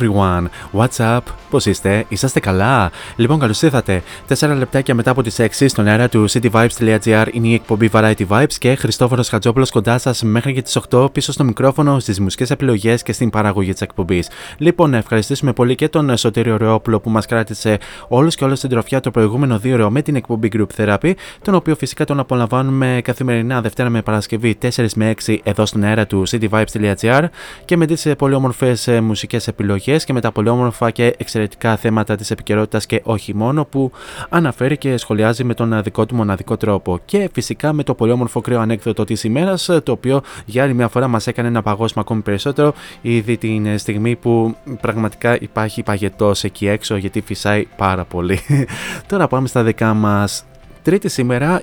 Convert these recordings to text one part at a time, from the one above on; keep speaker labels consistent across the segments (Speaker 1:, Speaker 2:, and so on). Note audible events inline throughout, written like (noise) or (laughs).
Speaker 1: everyone. What's up? Πώς είστε, είσαστε καλά; Λοιπόν, καλώς ήρθατε. Τέσσερα λεπτάκια μετά από τις 6 στον αέρα του cityvibes.gr είναι η εκπομπή Variety Vibes και Χριστόφορος Χατζόπουλος κοντά σας μέχρι και τις 8 πίσω στο μικρόφωνο, στις μουσικές επιλογές και στην παραγωγή της εκπομπής. Λοιπόν, να ευχαριστήσουμε πολύ και τον Σωτήριο Ρεόπουλο που μας κράτησε όλους και όλες στην τροφιά το προηγούμενο δύο ώρο με την εκπομπή Group Therapy, τον οποίο φυσικά τον απολαμβάνουμε καθημερινά Δευτέρα με Παρασκευή 4 με 6 εδώ στον αέρα του cityvibes.gr και με τις πολύ όμορφες μουσικές επιλογές και με τα πολύ όμορφα και εξαιρετικά θέματα της επικαιρότητας και όχι μόνο που αναφέρει και σχολιάζει με τον δικό του μοναδικό τρόπο. Και φυσικά με το πολύ όμορφο κρύο ανέκδοτο της ημέρας, το οποίο για άλλη μια φορά μας έκανε να παγώσουμε ακόμη περισσότερο, ήδη την στιγμή που πραγματικά υπάρχει παγετός εκεί έξω γιατί φυσάει πάρα πολύ. (laughs) Τώρα πάμε στα δικά μας Τρίτη σήμερα,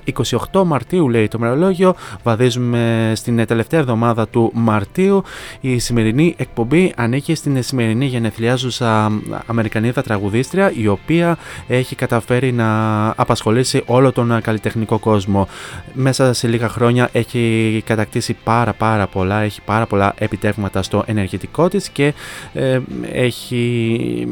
Speaker 1: 28 Μαρτίου λέει το μερολόγιο, βαδίζουμε στην τελευταία εβδομάδα του Μαρτίου. Η σημερινή εκπομπή ανήκει στην σημερινή γενεθλιάζουσα Αμερικανίδα τραγουδίστρια, η οποία έχει καταφέρει να απασχολήσει όλο τον καλλιτεχνικό κόσμο. Μέσα σε λίγα χρόνια έχει κατακτήσει πάρα πάρα πολλά, έχει πάρα πολλά επιτεύγματα στο ενεργητικό της και ε, έχει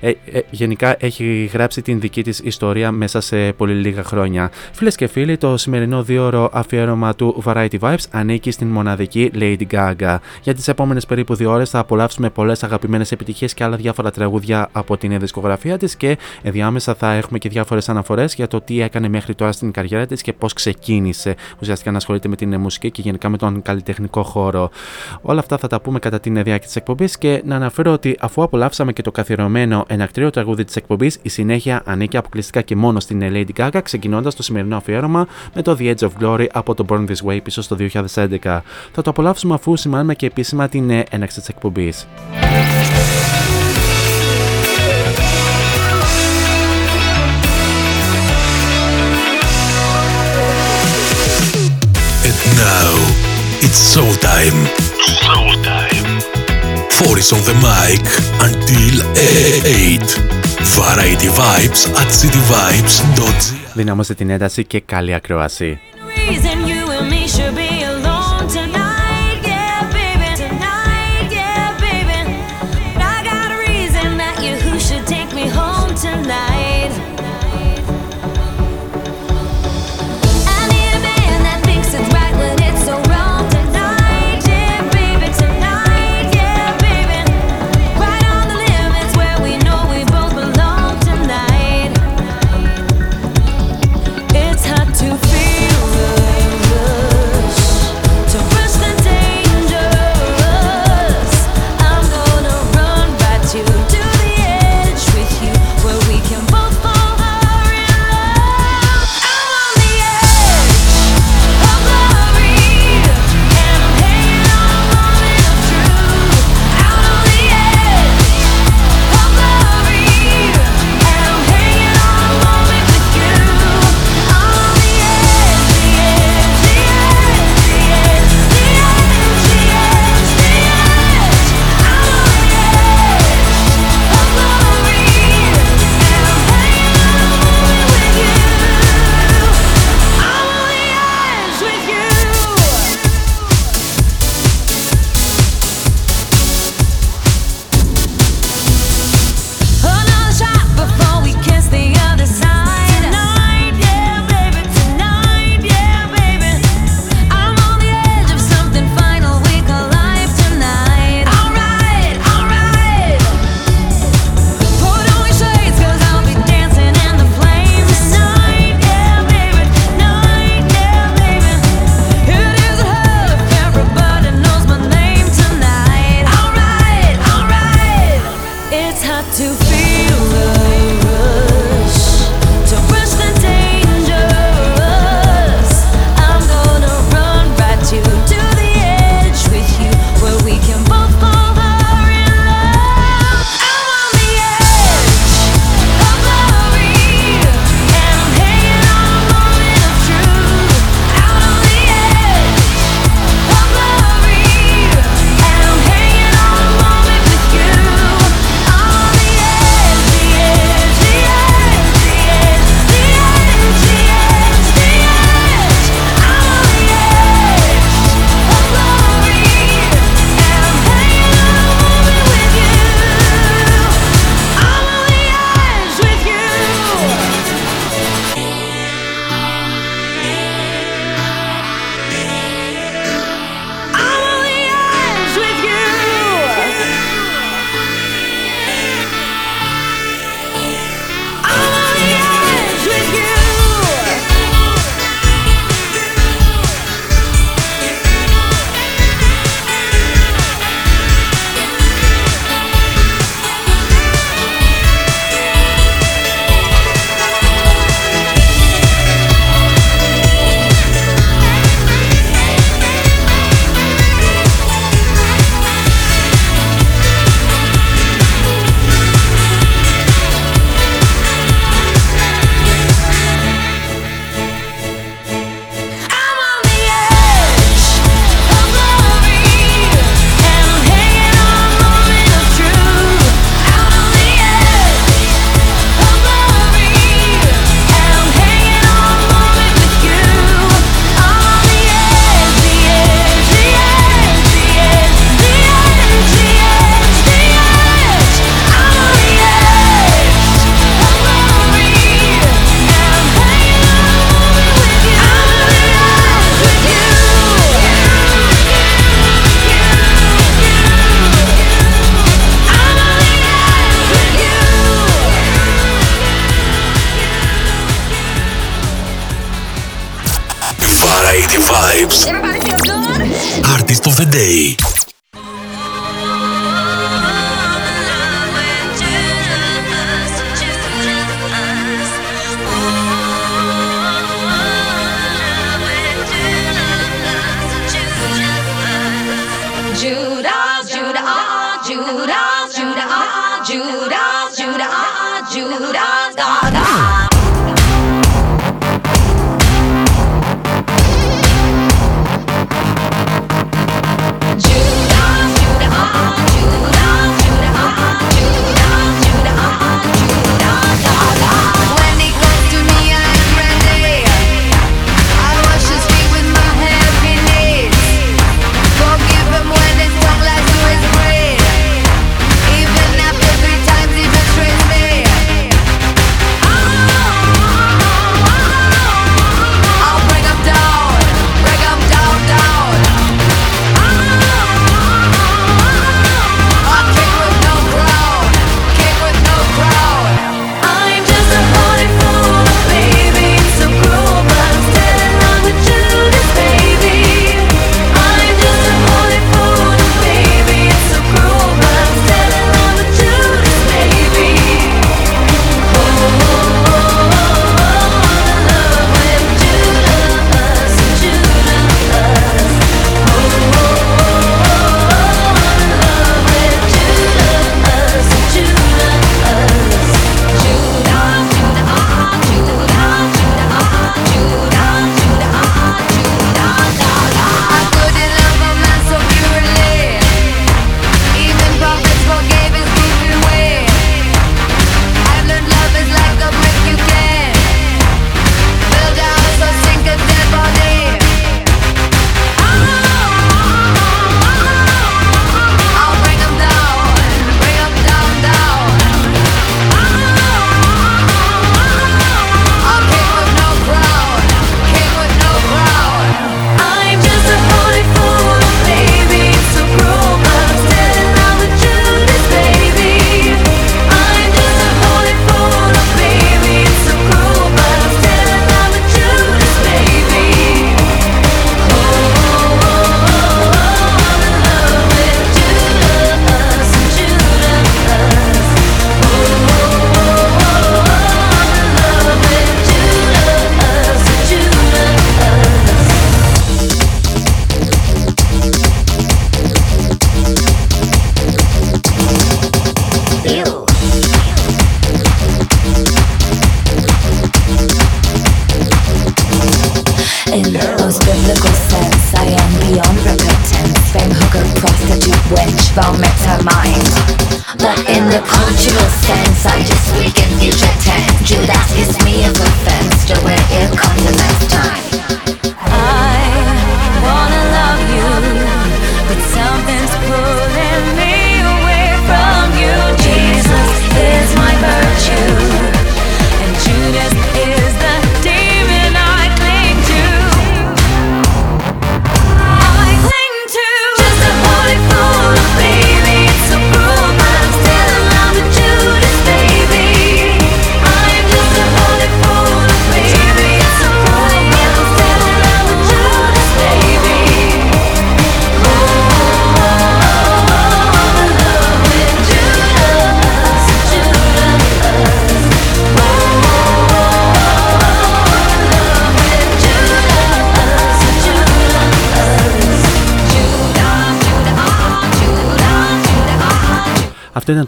Speaker 1: ε, ε, γενικά έχει γράψει την δική της ιστορία μέσα σε πολύ λίγα χρόνια. Φίλες και φίλοι, το σημερινό δίωρο αφιέρωμα του Variety Vibes ανήκει στην μοναδική Lady Gaga. Για τις επόμενες περίπου δύο ώρες θα απολαύσουμε πολλές αγαπημένες επιτυχίες και άλλα διάφορα τραγούδια από την δισκογραφία της και ενδιάμεσα θα έχουμε και διάφορες αναφορές για το τι έκανε μέχρι τώρα στην καριέρα της και πώς ξεκίνησε ουσιαστικά να ασχολείται με την μουσική και γενικά με τον καλλιτεχνικό χώρο. Όλα αυτά θα τα πούμε κατά την διάρκεια της εκπομπής και να αναφέρω ότι αφού απολαύσαμε και το καθιερωμένο ενακτήριο τραγούδι της εκπομπής, η συνέχεια ανήκει αποκλειστικά και μόνο στην Lady Gaga, ξεκινώντας το σημερινό αφιέρωμα με το The Edge of Glory από το Born This Way πίσω στο 2011. Θα το απολαύσουμε αφού σημάνουμε και επίσημα την έναρξη της εκπομπής.
Speaker 2: It's showtime. Showtime. Four is on the mic until 8. Variety Vibes at cityvibes.gr
Speaker 3: Δυνάμωσε την ένταση και καλή ακρόαση.
Speaker 1: Αυτό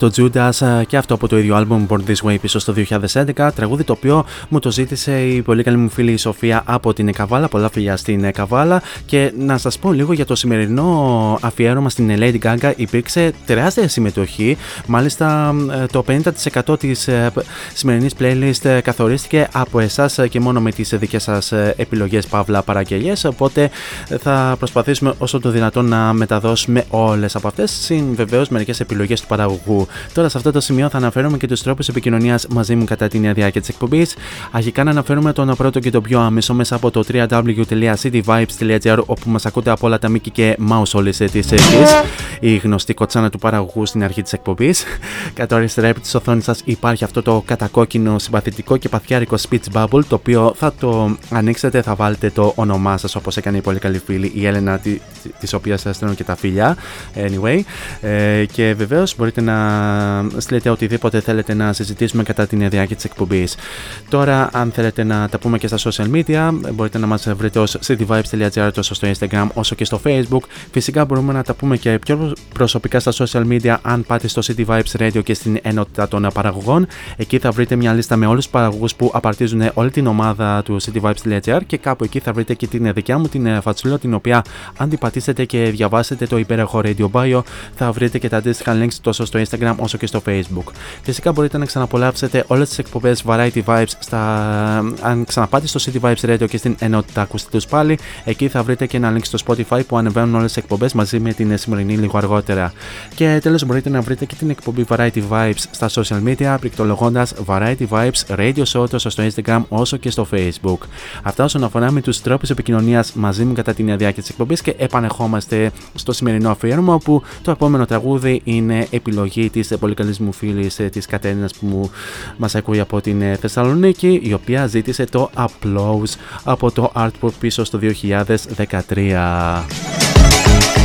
Speaker 1: το Judas και αυτό από το ίδιο album Born This Way πίσω στο 2011. Τραγούδι το οποίο μου το ζήτησε η πολύ καλή μου φίλη η Σοφία από την Εκαβάλα. Πολλά φιλιά στην Εκαβάλα. Και να σας πω λίγο για το σημερινό αφιέρωμα στην Lady Gaga. Υπήρξε τεράστια συμμετοχή. Μάλιστα ε, το 50% της ε, σημερινής playlist ε, καθορίστηκε από εσάς και μόνο με τις δικές σας επιλογές παύλα παραγγελίες. Οπότε θα προσπαθήσουμε όσο το δυνατόν να μεταδώσουμε όλες από αυτές. Συν βεβαίως μερικές επιλογές του παραγωγού Τώρα σε αυτό το σημείο θα αναφέρουμε και τους τρόπους επικοινωνίας μαζί μου κατά την διάρκεια της εκπομπής. Αρχικά να αναφέρουμε τον πρώτο και το πιο άμεσο μέσα από το www.cityvibes.gr όπου μας ακούτε από όλα τα μήκη και mouse όλες τις εκπομπή. Η γνωστή κοτσάνα του παραγωγού στην αρχή της εκπομπής. Κατά αριστερά επί της οθόνης σας υπάρχει αυτό το κατακόκκινο συμπαθητικό και παθιάρικο speech bubble το οποίο θα το ανοίξετε, θα βάλετε το όνομά σας όπως έκανε η πολύ καλή φίλη η Έλενα τη, τη οποίας σας στέλνω και τα φίλια. Anyway. Ε, και βεβαίως μπορείτε να στείλετε οτιδήποτε θέλετε να συζητήσουμε κατά την διάρκεια της εκπομπής. Τώρα, αν θέλετε να τα πούμε και στα social media, μπορείτε να μας βρείτε ως cityvibes.gr τόσο στο Instagram όσο και στο Facebook. Φυσικά μπορούμε να τα πούμε και πιο προσωπικά στα social media αν πάτε στο City Vibes Radio και στην ενότητα των παραγωγών. Εκεί θα βρείτε μια λίστα με όλους τους παραγωγούς που απαρτίζουν όλη την ομάδα του cityvibes.gr και κάπου εκεί θα βρείτε και την δικιά μου την φατσούλα την οποία αν την πατήσετε και διαβάσετε το υπέροχο Radio Bio θα βρείτε και τα αντίστοιχα links τόσο στο Instagram όσο και στο Facebook. Φυσικά μπορείτε να ξαναπολαύσετε όλες τις εκπομπές Variety Vibes στα... αν ξαναπάτε στο City Vibes Radio και στην ενότητα ακούστε τους πάλι. Εκεί θα βρείτε και ένα link στο Spotify που ανεβαίνουν όλες τις εκπομπές μαζί με την σημερινή λίγο αργότερα. Και τέλος μπορείτε να βρείτε και την εκπομπή Variety Vibes στα social media πληκτρολογώντας Variety Vibes Radio Show τόσο στο Instagram όσο και στο Facebook. Αυτά όσον αφορά με τους τρόπους επικοινωνίας μαζί μου κατά την διάρκεια της εκπομπής και επανεχόμαστε στο σημερινό αφιέρωμα όπου το επόμενο τραγούδι είναι επιλογή επιλογή τη πολύ καλή μου φίλη ε, της Κατέρινας που μας ακούει από την ε, Θεσσαλονίκη, η οποία ζήτησε το Applause από το Artwork πίσω στο 2013.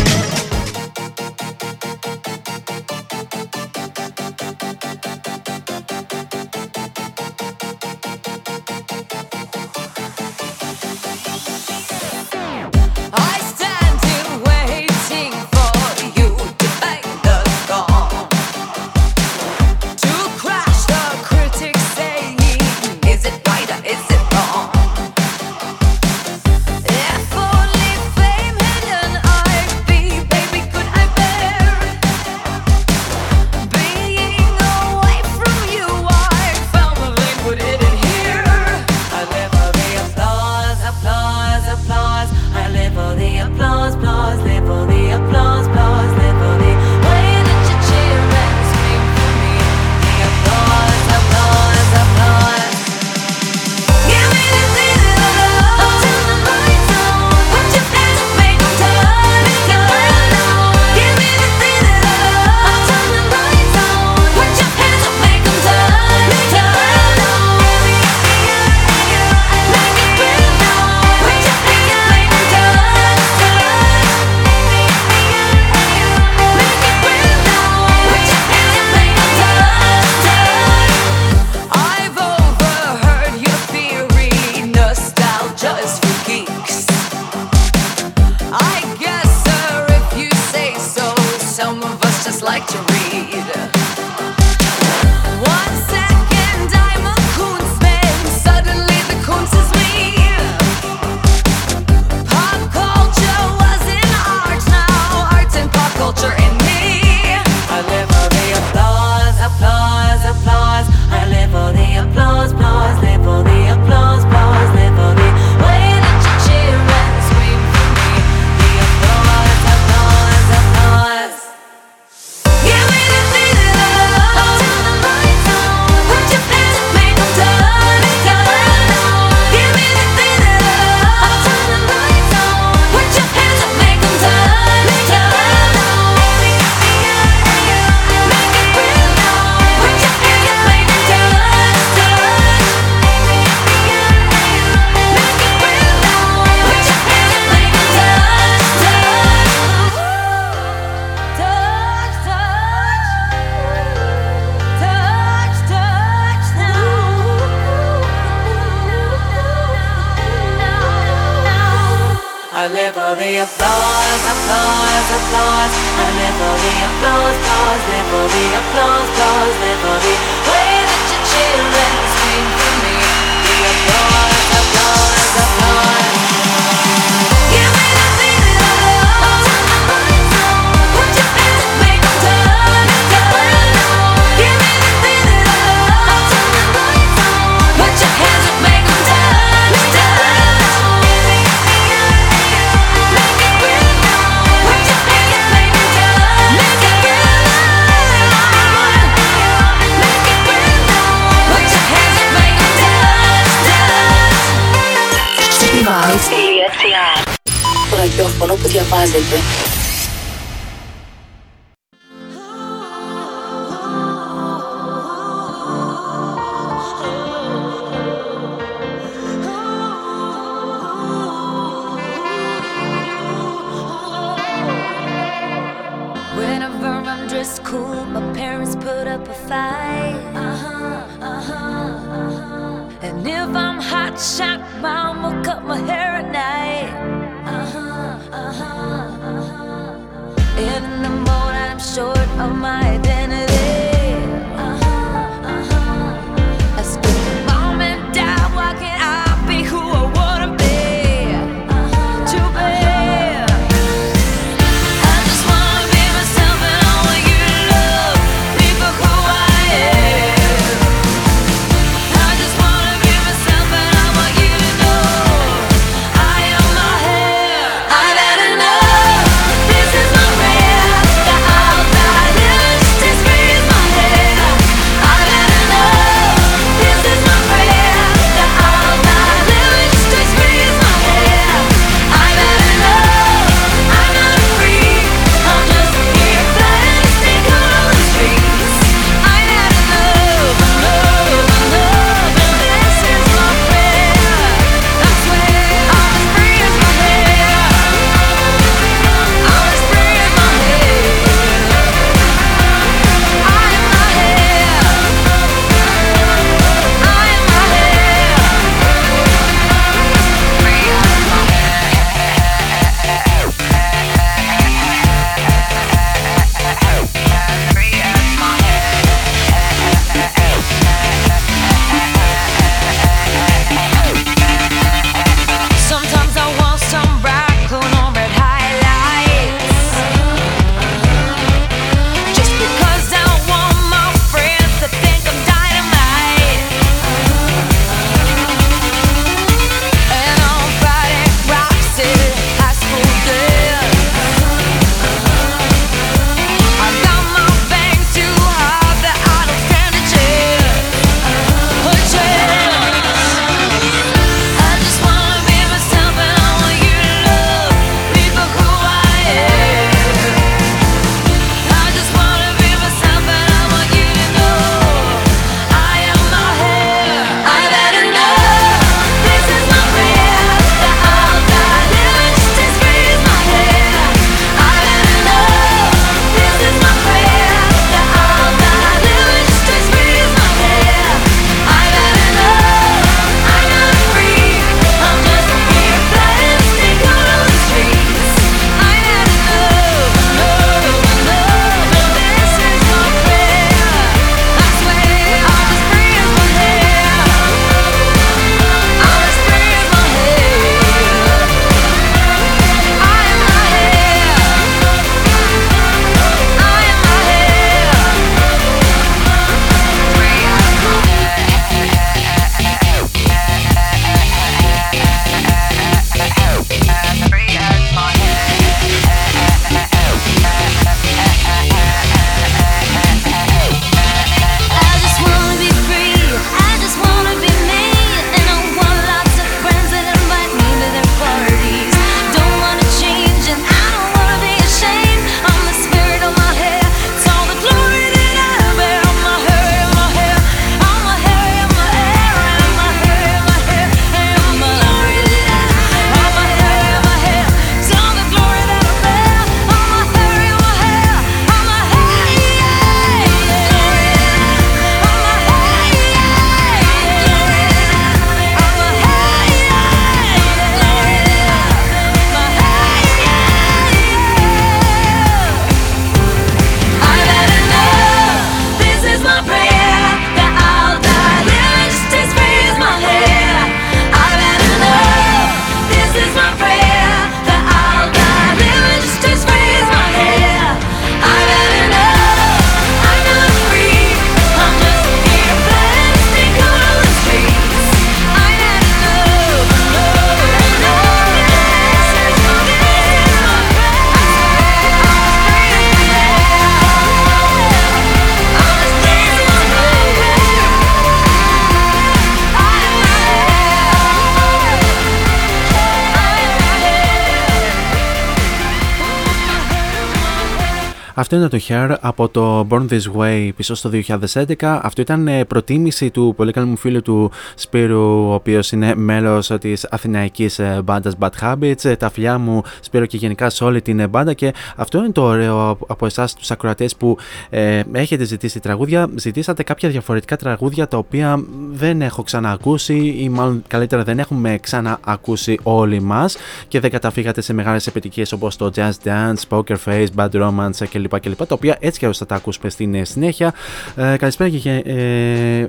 Speaker 1: Αυτό είναι το Hair από το Born This Way πίσω στο 2011. Αυτό ήταν ε, προτίμηση του πολύ καλού μου φίλου του Σπύρου, ο οποίος είναι μέλος της αθηναϊκής ε, μπάντας Bad Habits. Ε, τα φιλιά μου, Σπύρο και γενικά σε όλη την μπάντα. Και αυτό είναι το ωραίο από εσάς, τους ακροατές που ε, έχετε ζητήσει τραγούδια. Ζητήσατε κάποια διαφορετικά τραγούδια τα οποία δεν έχω ξαναακούσει ή μάλλον καλύτερα δεν έχουμε ξαναακούσει όλοι μας και δεν καταφύγατε σε μεγάλες επιτυχίες όπως το Jazz Dance, Poker Face, Bad Romance κλπ. Κλπ τα οποία έτσι και θα τα ακούσουμε στην συνέχεια. Ε, καλησπέρα, και, ε,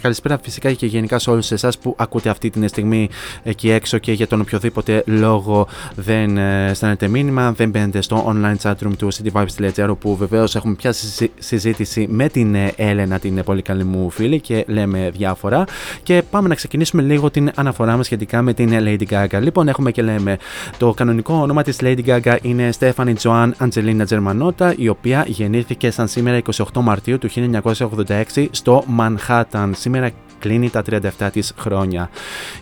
Speaker 1: καλησπέρα φυσικά και γενικά σε όλους εσάς που ακούτε αυτή τη στιγμή εκεί έξω και για τον οποιοδήποτε λόγο δεν ε, στέλνετε μήνυμα, δεν μπαίνετε στο online chatroom του cityvibes.gr που βεβαίως έχουμε πια συζήτηση με την ε, Έλενα, την πολύ καλή μου φίλη και λέμε διάφορα. Και πάμε να ξεκινήσουμε λίγο την αναφορά μας σχετικά με την Lady Gaga. Λοιπόν, έχουμε και λέμε το κανονικό όνομα της Lady Gaga είναι Stephanie Joan Angelina Germanotta, η οποία γεννήθηκε σαν σήμερα 28 Μαρτίου του 1986 στο Manhattan. Σήμερα κλείνει τα 37 της χρόνια.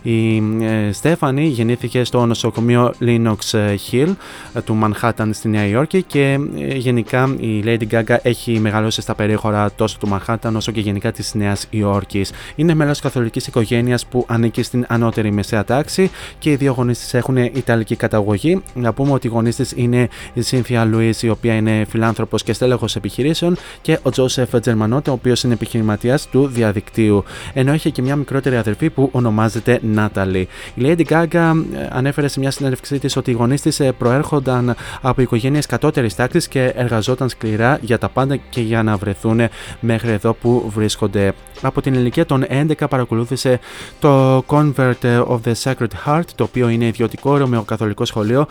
Speaker 1: Η ε, Στέφανη γεννήθηκε στο νοσοκομείο Linox ε, Hill ε, του Manhattan στη Νέα Υόρκη και γενικά η Lady Gaga έχει μεγαλώσει στα περίχωρα τόσο του Manhattan όσο και γενικά της Νέας Υόρκης. Είναι μέλος καθολικής οικογένειας που ανήκει στην ανώτερη μεσαία τάξη και οι δύο γονείς της έχουν Ιταλική καταγωγή. Να πούμε ότι οι γονείς της είναι η Cynthia Louise η οποία είναι φιλάνθρωπος και στέλεχος επιχειρήσεων και ο Joseph Germanotta ο οποίος είναι επιχειρηματίας του διαδικτύου ενώ έχει και μια μικρότερη αδερφή που ονομάζεται Νάταλι. Η Lady Gaga ε, ανέφερε σε μια συνέντευξή της ότι οι γονείς της ε, προέρχονταν από οικογένειες κατώτερης τάξης και εργαζόταν σκληρά για τα πάντα και για να βρεθούν μέχρι εδώ που βρίσκονται. Από την ηλικία των 11 παρακολούθησε το Convert of the Sacred Heart, το οποίο είναι ιδιωτικό ρωμαιοκαθολικό σχολείο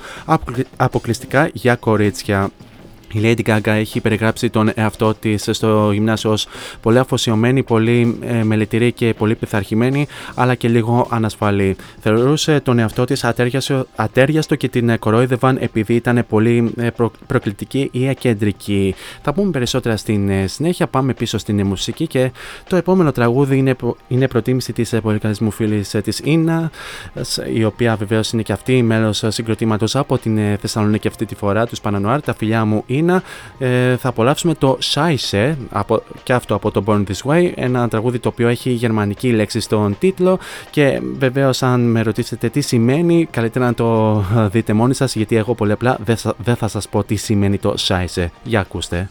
Speaker 1: αποκλειστικά για κορίτσια. Η Lady Gaga έχει περιγράψει τον εαυτό της στο γυμνάσιο ως πολύ αφοσιωμένη, πολύ ε, μελετηρή και πολύ πειθαρχημένη, αλλά και λίγο ανασφαλή. Θεωρούσε τον εαυτό της ατέριαστο και την κορόιδευαν επειδή ήταν πολύ ε, προ, προκλητική ή ακεντρική. Θα πούμε περισσότερα στην ε, συνέχεια. Πάμε πίσω στην μουσική και το επόμενο τραγούδι είναι, είναι προτίμηση της ε, πολύ καλή μου φίλης ε, της Ίνα, η οποία βεβαίως είναι και αυτή μέλος συγκροτήματος από την Θεσσαλονίκη αυτή τη φορά, τους Πανανουάρ. Τα φιλιά μου ε, θα απολαύσουμε το Scheisse από, και αυτό από το Born This Way, ένα τραγούδι το οποίο έχει γερμανική λέξη στον τίτλο και βεβαίως αν με ρωτήσετε τι σημαίνει καλύτερα να το δείτε μόνοι σας γιατί εγώ πολύ απλά δεν θα σας πω τι σημαίνει το Scheisse. Για ακούστε.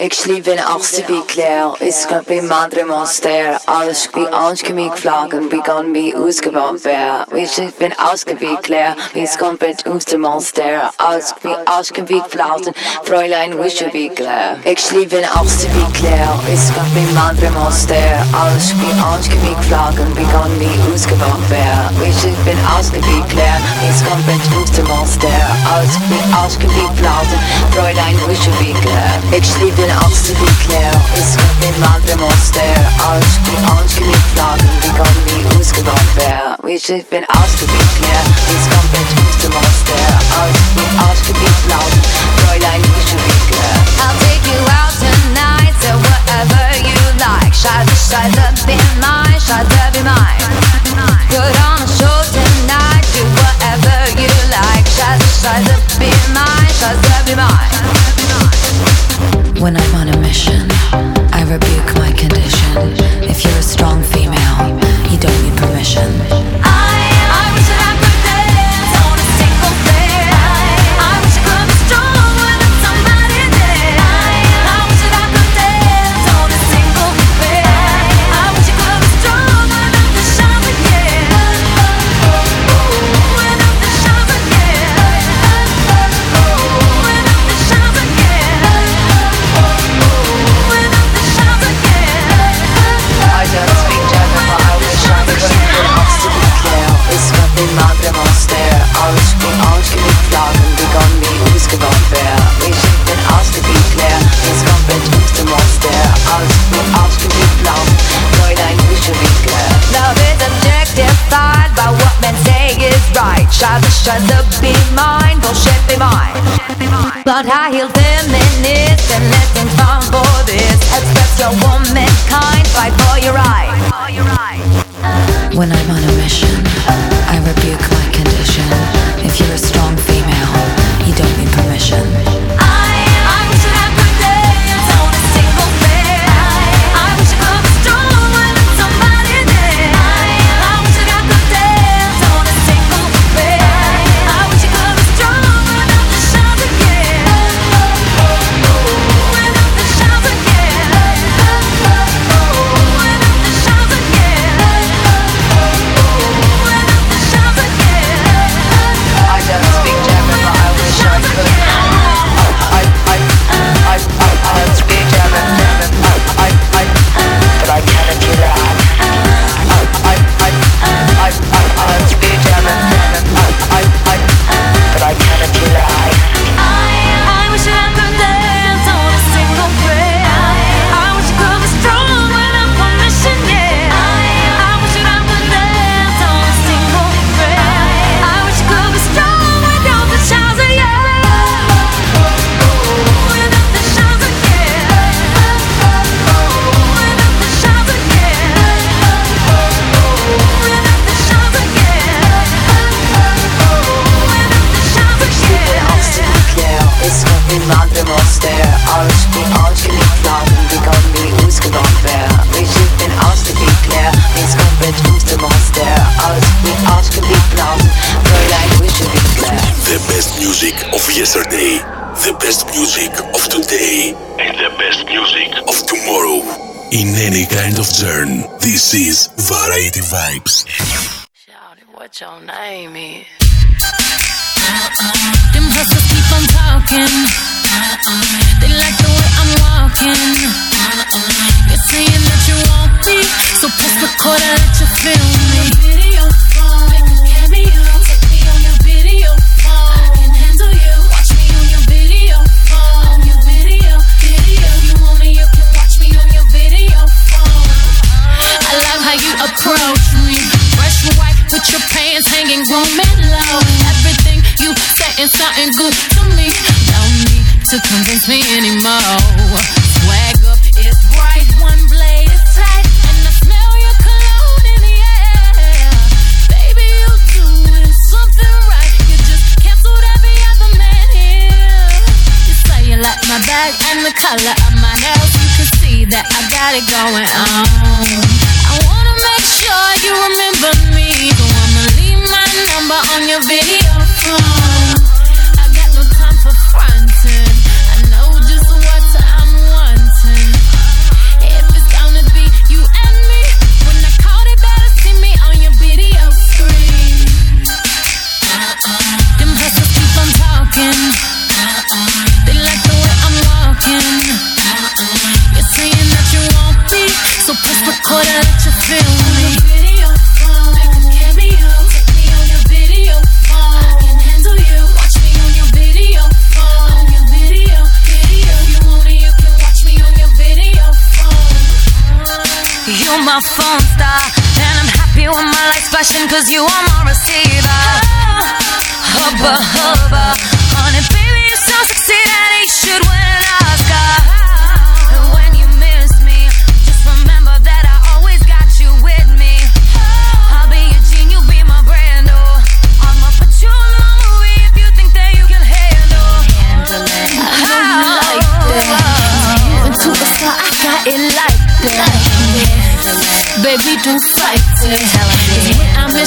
Speaker 4: Ik sliep in ich is kapim madre monster. Alles wie ausgemiegt vlaggen, begon wie ausgebaut wer. We schief in Achterbiekleer, is komplett unste monster. Alles wie ausgemiegt vlauten, Fräulein Wischebiekleer. Ik sliep in ich is kapim madre monster. Alles wie ausgemiegt vlaggen, begon wie ausgebaut wer. We schief in Achterbiekleer, is komplett unste monster. Alles wie ausgemiegt vlauten, Fräulein Wischebiekleer. Ik sliep in men absolut kler Vi skal magre monster Alt vi anker mitt plan Vi kan bli uskedampe Vi skipper absolut kler Vi skal bli tungte monster. Alt vi anker mitt plan Fräulein, vi skjønner
Speaker 5: I'll take you out tonight To whatever you like. Scheiße, scheiße, be mine? Scheiße, be mine? Put on a show tonight Do whatever you like. Scheiße, scheiße, be mine? Scheiße, be mine?
Speaker 4: When I'm on a mission, I rebuke my condition. If you're a strong female, you don't need permission.
Speaker 5: Shoulder, shoulder, be mine, bullshit, be mine. But high heel feminist and let letting fun for this. Express your womankind, fight for your right.
Speaker 4: When I'm on a mission, I rebuke my condition. If you're a strong female,
Speaker 2: you don't need permission. I Variety Vibes.
Speaker 6: Shout it, what your name is?
Speaker 5: Them hustlers keep on talking. They like the anymore. Swag up is bright, one blade is tight, and I smell your cologne in the air. Baby, you doing something right. You just canceled every other man here. You say you like my bag and the color of my nails. You can see that I got it going on.
Speaker 3: Cause you are my receiver. Hubba hubba, honey baby, you're so sexy that he should win an Oscar. And when you miss me, just remember that I always got you with me. I'll be your gene, you be my brand, oh. I'ma put you in movie if you think that you can handle. Handle it.
Speaker 5: I you like that. Moving to I got it like that. Baby, don't fight it.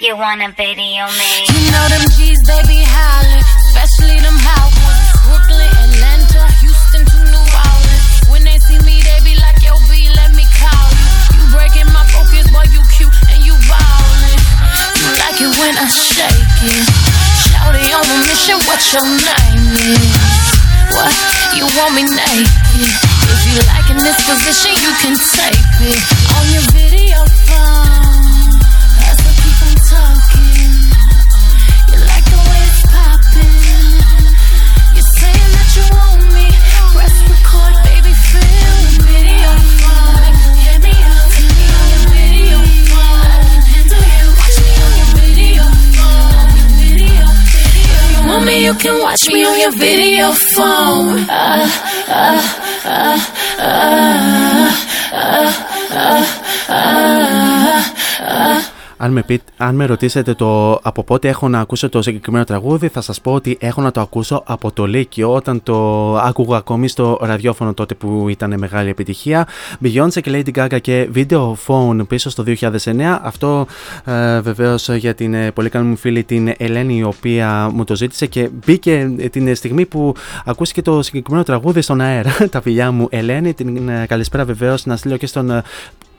Speaker 5: you?
Speaker 7: Wanna video me?
Speaker 5: You know them G's, they be hollering, especially them Howard. Brooklyn, Atlanta, Houston to New Orleans. When they see me, they be like, Yo, B, let me call you. You breaking my focus, boy, you cute and you ballin'. You like it when I shake it. Shouty on a mission, what your name is? What? You want me naked? If you like in this position, you can take it on your you can watch me on your video phone. Uh, uh, uh, uh, uh, uh, uh.
Speaker 1: Αν με, πείτε, αν με ρωτήσετε το από πότε έχω να ακούσω το συγκεκριμένο τραγούδι, θα σας πω ότι έχω να το ακούσω από το Λύκειο, όταν το άκουγα ακόμη στο ραδιόφωνο τότε που ήταν μεγάλη επιτυχία. Beyoncé και Lady Gaga και Video Phone πίσω στο 2009. Αυτό ε, βεβαίως για την ε, πολύ καλή μου φίλη την Ελένη, η οποία μου το ζήτησε και μπήκε την στιγμή που ακούστηκε το συγκεκριμένο τραγούδι στον αέρα. (laughs) Τα φιλιά μου Ελένη, την ε, καλησπέρα βεβαίως να στείλω και στον ε,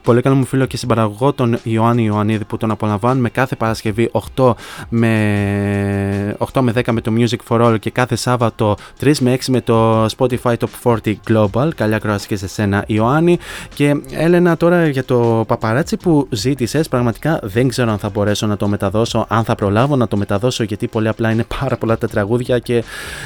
Speaker 1: πολύ καλό μου φίλο και συμπαραγωγό τον Ιωάννη Ιωαννίδη που τον απολαμβάνουμε κάθε Παρασκευή 8 με, 8 με 10 με το Music for All και κάθε Σάββατο 3 με 6 με το Spotify Top 40 Global. Καλιά κρόαση και σε σένα Ιωάννη. Και Έλενα τώρα για το παπαράτσι που ζήτησες, πραγματικά δεν ξέρω αν θα μπορέσω να το μεταδώσω, αν θα προλάβω να το μεταδώσω γιατί πολύ απλά είναι πάρα πολλά τα τραγούδια και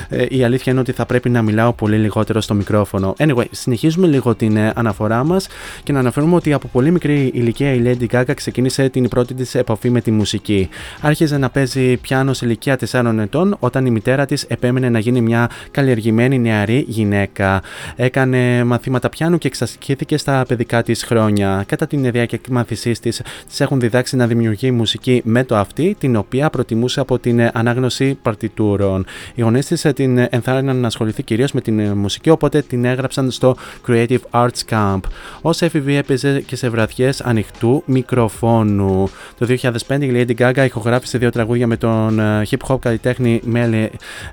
Speaker 1: ε, η αλήθεια είναι ότι θα πρέπει να μιλάω πολύ λιγότερο στο μικρόφωνο. Anyway, συνεχίζουμε λίγο την ε, αναφορά μας και να αναφέρουμε ότι από πολύ μικρή ηλικία η Lady Gaga ξεκίνησε την πρώτη της επαφή με τη μουσική. Άρχιζε να παίζει πιάνο σε ηλικία 4 ετών όταν η μητέρα της επέμενε να γίνει μια καλλιεργημένη νεαρή γυναίκα. Έκανε μαθήματα πιάνου και εξασκήθηκε στα παιδικά της χρόνια. Κατά την διάρκεια μάθησή της, της έχουν διδάξει να δημιουργεί μουσική με το αυτή, την οποία προτιμούσε από την ανάγνωση παρτιτούρων. Οι γονείς της την ενθάρρυναν να ασχοληθεί κυρίως με την μουσική, οπότε την έγραψαν στο Creative Arts Camp. Ω έφηβη έπαιζε και σε βραδιές ανοιχτού μικροφόνου. Το 2005 η Lady Gaga ηχογράφησε δύο τραγούδια με τον ε, hip hop καλλιτέχνη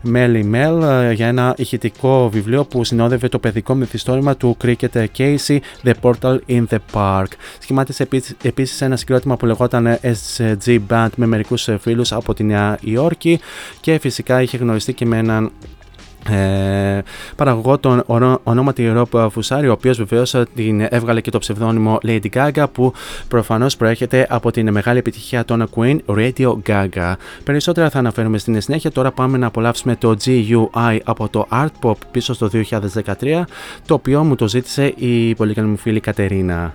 Speaker 1: Melly Mel ε, για ένα ηχητικό βιβλίο που συνόδευε το παιδικό μυθιστόρημα του Cricket Casey The Portal in the Park. Σχημάτισε επίσης ένα συγκρότημα που λεγόταν SG Band με μερικούς φίλους από τη Νέα Υόρκη και φυσικά είχε γνωριστεί και με έναν ε, παραγωγό τον ονόματι Rob Φουσάρη, ο οποίος βεβαίως την έβγαλε και το ψευδόνυμο Lady Gaga, που προφανώς προέρχεται από την μεγάλη επιτυχία των Queen Radio Gaga. Περισσότερα θα αναφέρουμε στην συνέχεια. Τώρα πάμε να απολαύσουμε το GUI από το Art Pop πίσω στο 2013, το οποίο μου το ζήτησε η πολύ καλή μου φίλη Κατερίνα.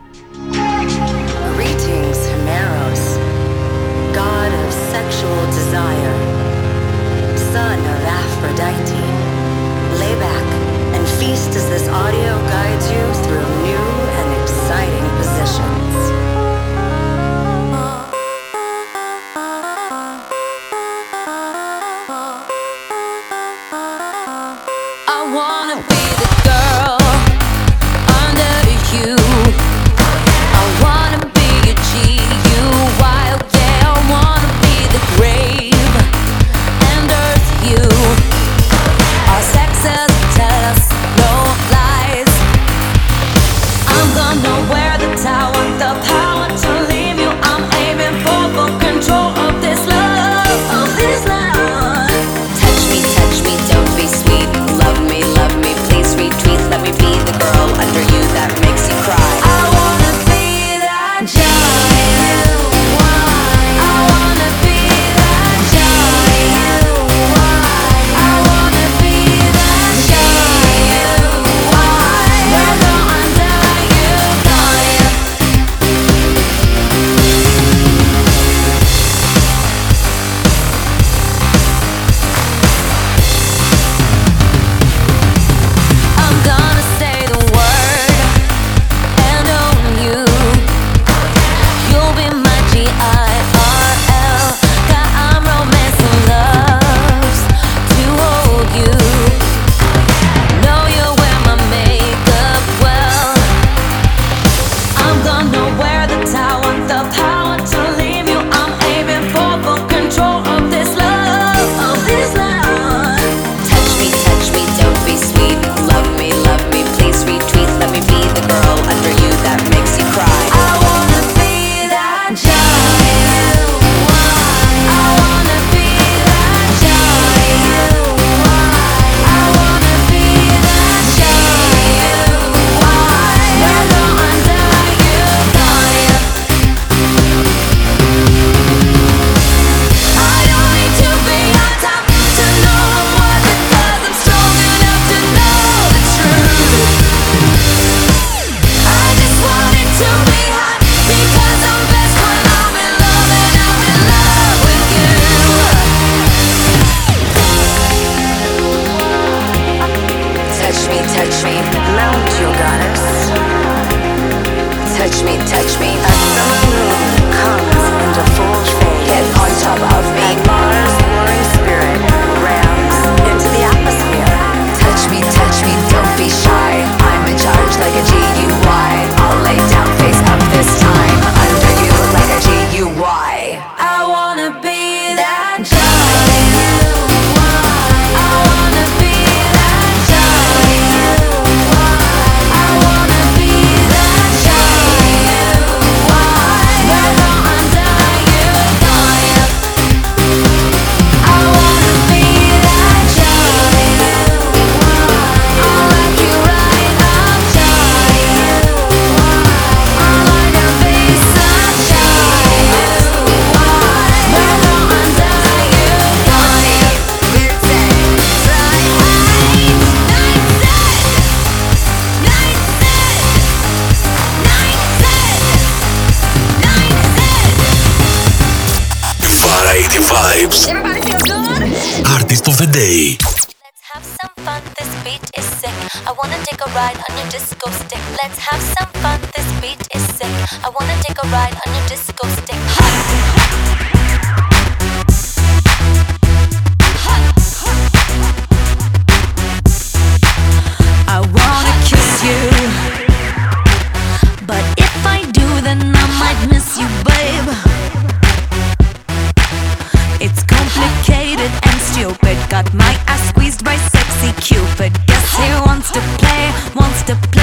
Speaker 3: to play.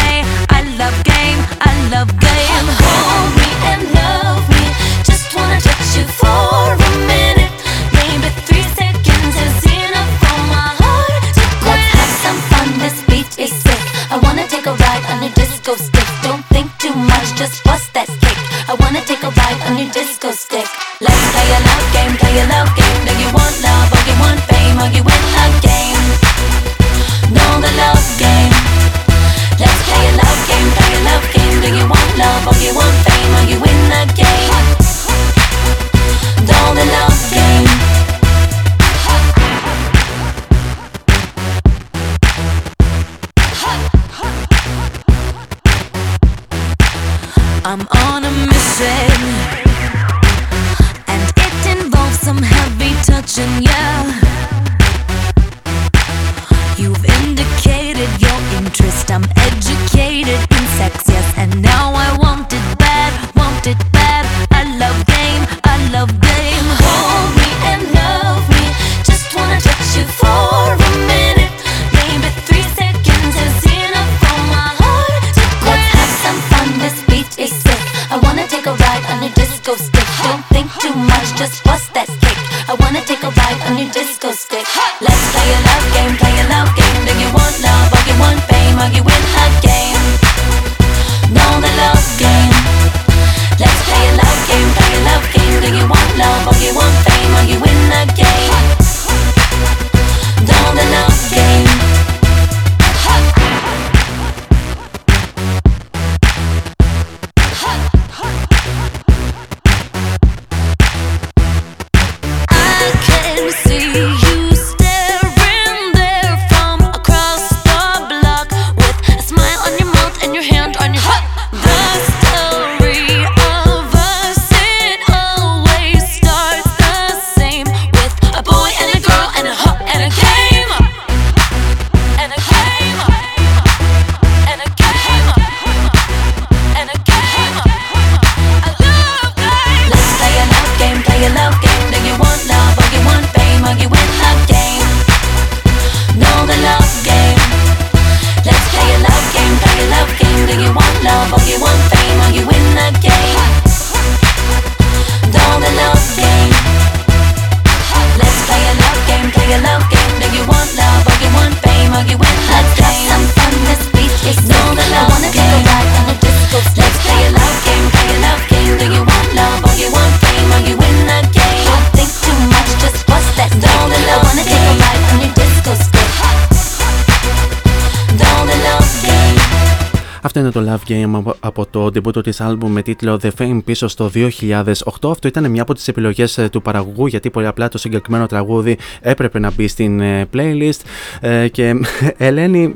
Speaker 1: από το debut της άλμπου με τίτλο The Fame πίσω στο 2008. Αυτό ήταν μια από τις επιλογές ε, του παραγωγού γιατί πολύ απλά το συγκεκριμένο τραγούδι έπρεπε να μπει στην ε, playlist ε, και (laughs) Ελένη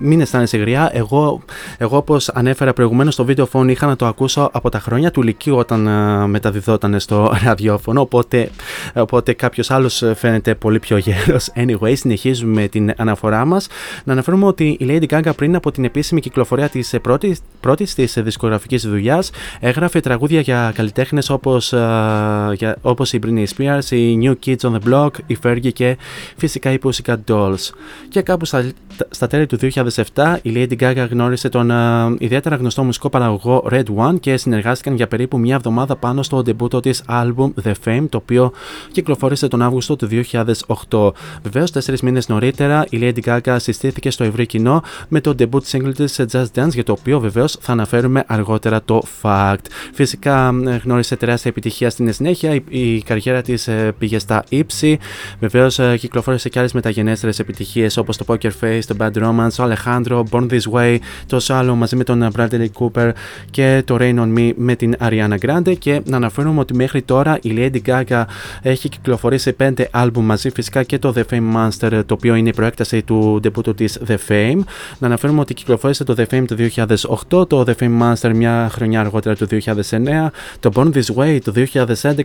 Speaker 1: μην αισθάνεσαι γριά. Εγώ, εγώ ανέφερα προηγουμένως στο βίντεο phone είχα να το ακούσω από τα χρόνια του Λυκείου όταν μεταδιδόταν στο (laughs) ραδιόφωνο οπότε, οπότε κάποιος άλλος φαίνεται πολύ πιο γέλο. Anyway, συνεχίζουμε την αναφορά μας Να αναφέρουμε ότι η Lady Gaga πριν από την επίσημη κυκλοφορία της πρώτης τη. της δισκογραφικής δουλειάς. Έγραφε τραγούδια για καλλιτέχνες όπως ε, όπως η Britney Spears, οι New Kids on the Block, η Fergie και φυσικά η Pussycat Dolls. Και κάπου στα, στα τέλη του 2007 η Lady Gaga γνώρισε τον uh, ιδιαίτερα γνωστό μουσικό παραγωγό Red One και συνεργάστηκαν για περίπου μια εβδομάδα πάνω στο ντεμπούτο της album The Fame το οποίο κυκλοφόρησε τον Αύγουστο του 2008. Βεβαίως, τέσσερις μήνες νωρίτερα η Lady Gaga συστήθηκε στο ευρύ κοινό με το debut single της Just Dance
Speaker 3: για το οποίο βεβαίως θα αναφέρουμε αργότερα το fact. Φυσικά γνώρισε τεράστια επιτυχία στην συνέχεια, η, καριέρα της ε, πήγε στα ύψη. Βεβαίως ε, κυκλοφόρησε και άλλες μεταγενέστερες επιτυχίες όπως το Poker Face, το Bad Romance, το Alejandro, Born This Way, το Salo μαζί με τον Bradley Cooper και το Rain on Me με την Ariana Grande. Και να αναφέρουμε ότι μέχρι τώρα η Lady Gaga έχει κυκλοφορήσει 5 άλμπουμ μαζί, φυσικά και το The Fame Monster, το οποίο είναι η προέκταση του ντεπούτου της The Fame. Να αναφέρουμε ότι κυκλοφόρησε το The Fame το 2008, το The Fame Monster μια χρονιά αργότερα το 2009, το Born This Way το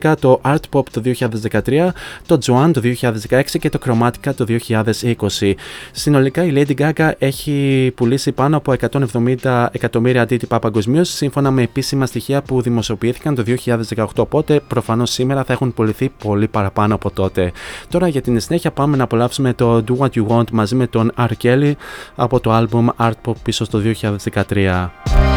Speaker 3: 2011, το Art Pop το 2013, το Joan το 2016 και το Chromatica το 2020. Συνολικά η Lady Gaga έχει πουλήσει πάνω από 170 εκατομμύρια αντίτυπα παγκοσμίως σύμφωνα με επίσημα στοιχεία που δημοσιοποιήθηκαν το 2018. Οπότε προφανώς σήμερα θα έχουν πουληθεί πολύ παραπάνω από τότε. Τώρα για την συνέχεια πάμε να απολαύσουμε το Do What You Want μαζί με τον R. Kelly από το album Art Pop πίσω στο 2013.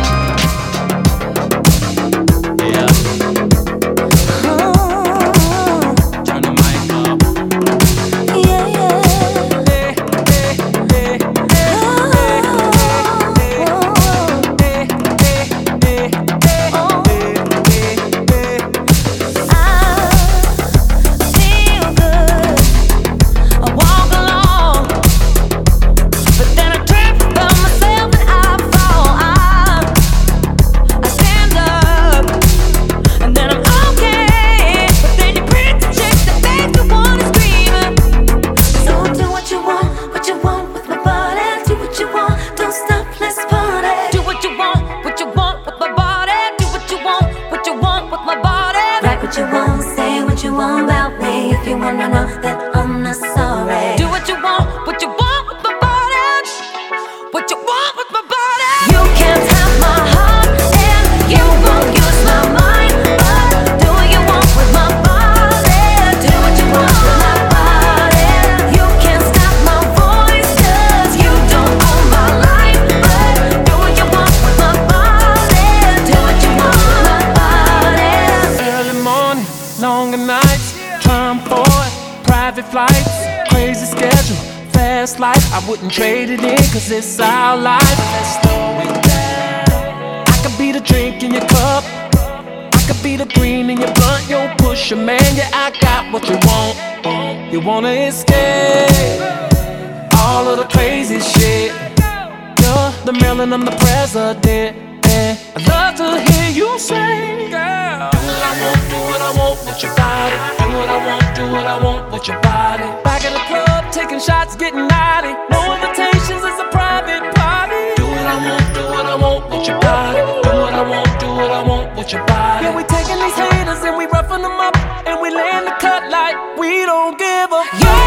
Speaker 8: wouldn't trade it in, cause it's our life. Let's slow it down. I could be the drink in your cup. I could be the green in your blunt. Yo, push your man, yeah, I got what you want. You wanna escape all of the crazy shit. You're the Maryland, I'm the president. And i love to hear you say, girl. Do what I want, do what I want with your body. Do what I want, do what I want with your body. Back in the club taking shots, getting naughty. No invitations, it's a private party. Do what I want, do what I want with your body. Do what I want, do what I want with your body. Yeah, we taking these haters and we roughing them up and we laying the cut like we don't give a
Speaker 3: fuck.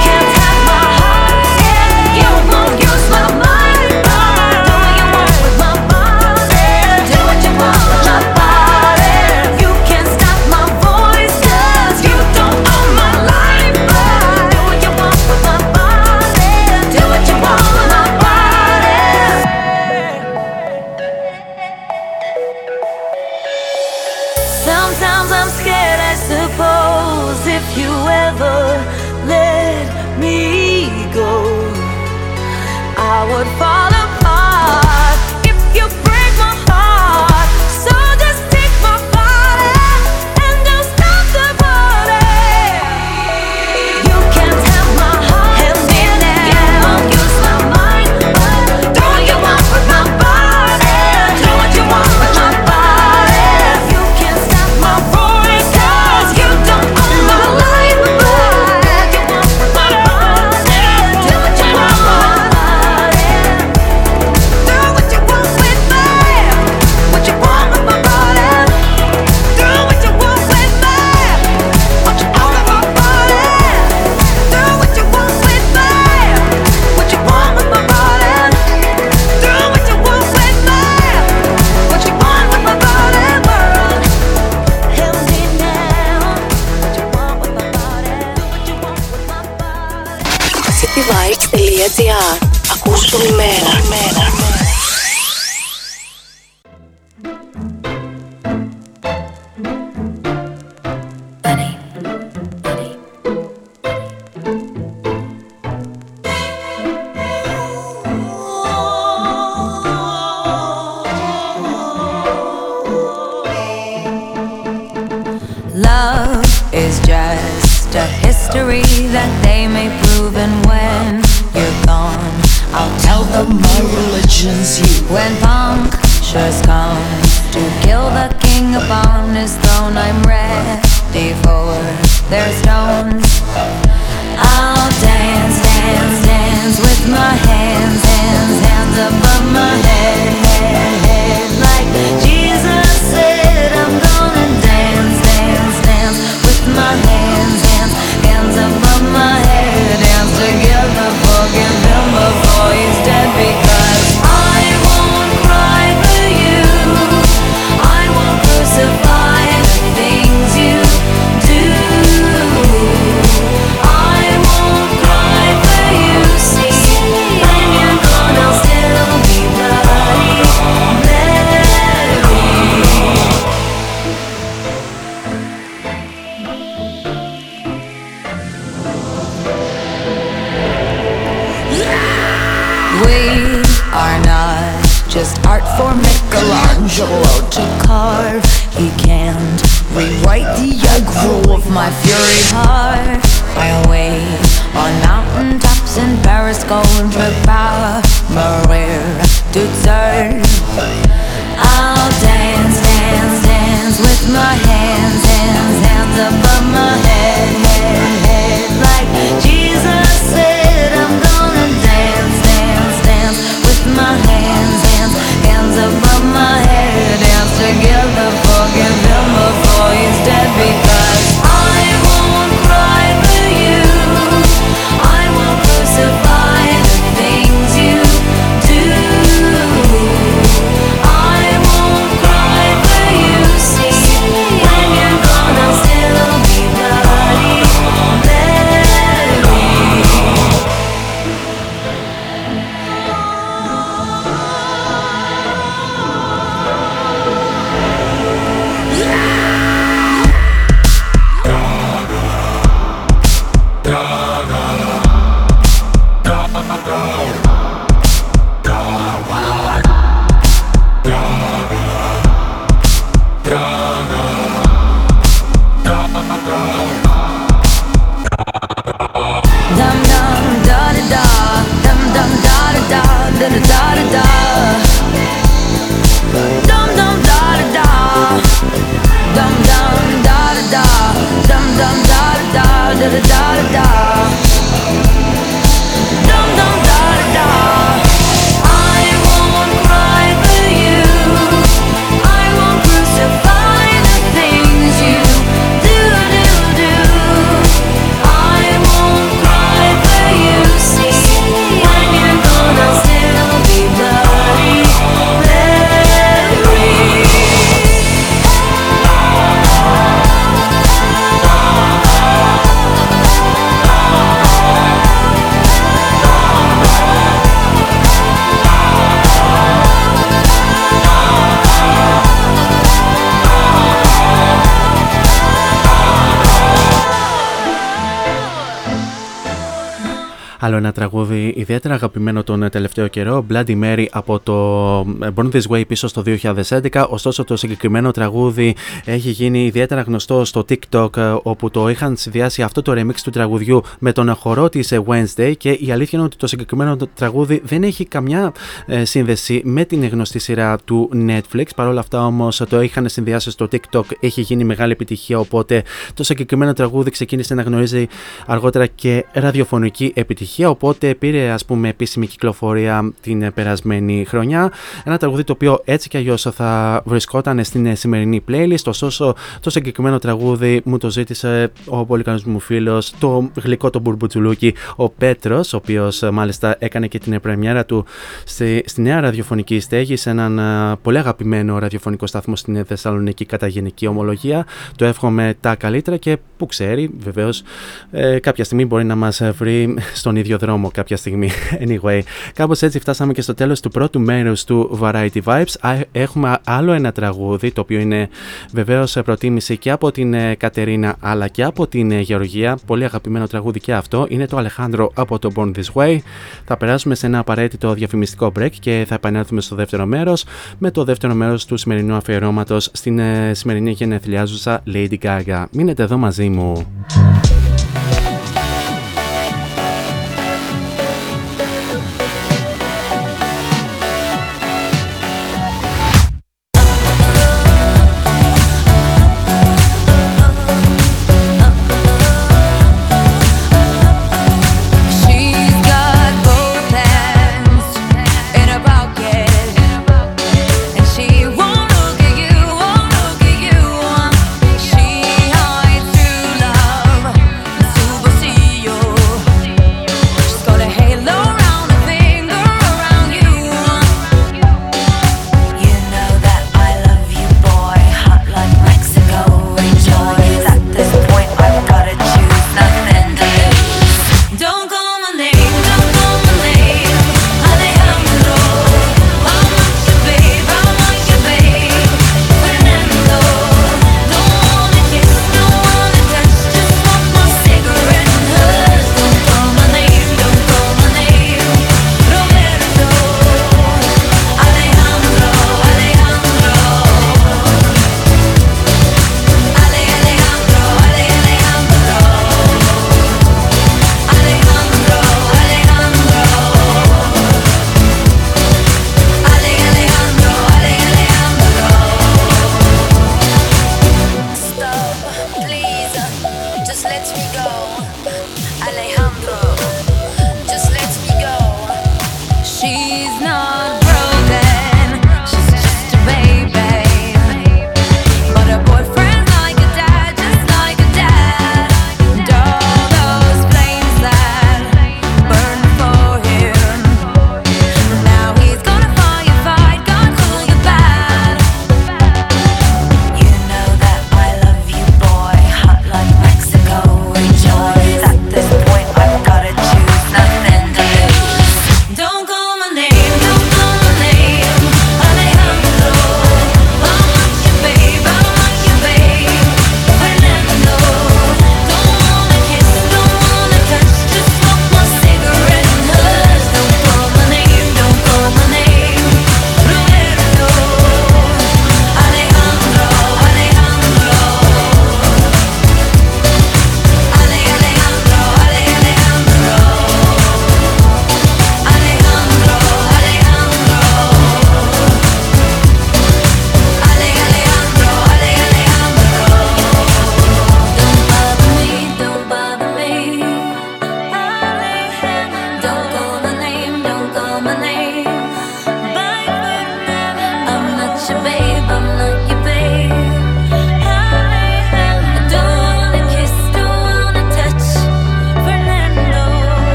Speaker 3: Ένα τραγούδι ιδιαίτερα αγαπημένο τον τελευταίο καιρό, Bloody Mary από το Born This Way πίσω στο 2011. Ωστόσο, το συγκεκριμένο τραγούδι έχει γίνει ιδιαίτερα γνωστό στο TikTok, όπου το είχαν συνδυάσει αυτό το remix του τραγουδιού με τον χορό της Wednesday. Και η αλήθεια είναι ότι το συγκεκριμένο τραγούδι δεν έχει καμιά ε, σύνδεση με την γνωστή σειρά του Netflix. Παρ' όλα αυτά, όμως, το είχαν συνδυάσει στο TikTok, έχει γίνει μεγάλη επιτυχία. Οπότε το συγκεκριμένο τραγούδι ξεκίνησε να γνωρίζει αργότερα και ραδιοφωνική επιτυχία. Οπότε πήρε ας πούμε επίσημη κυκλοφορία την περασμένη χρονιά. Ένα τραγούδι το οποίο έτσι κι αλλιώς θα βρισκόταν στην σημερινή playlist. Ωστόσο, το συγκεκριμένο τραγούδι μου το ζήτησε ο πολύ καλό μου φίλος, το γλυκό το μπουρμπουτζουλούκι, ο Πέτρος, ο οποίος μάλιστα έκανε και την πρεμιέρα του στη, στη νέα ραδιοφωνική στέγη σε έναν α, πολύ αγαπημένο ραδιοφωνικό σταθμό στην Θεσσαλονίκη κατά γενική ομολογία. Το εύχομαι τα καλύτερα και που ξέρει, βεβαίως, ε, κάποια στιγμή μπορεί να μας βρει στον ίδιο δρόμο κάποια στιγμή. (laughs) Anyway, κάπως έτσι φτάσαμε και στο τέλος του πρώτου μέρους του Variety Vibes. Α, Έχουμε άλλο ένα τραγούδι, το οποίο είναι βεβαίως προτίμηση και από την ε, Κατερίνα αλλά και από την ε, Γεωργία. Πολύ αγαπημένο τραγούδι και αυτό. Είναι το Αλεχάνδρο από το Born This Way. Θα περάσουμε σε ένα απαραίτητο διαφημιστικό break και θα επανέλθουμε στο δεύτερο μέρος με το δεύτερο μέρος του σημερινού αφιερώματος στην ε, σημερινή γενεθλιάζουσα Lady Gaga. Μείνετε εδώ μαζί μου.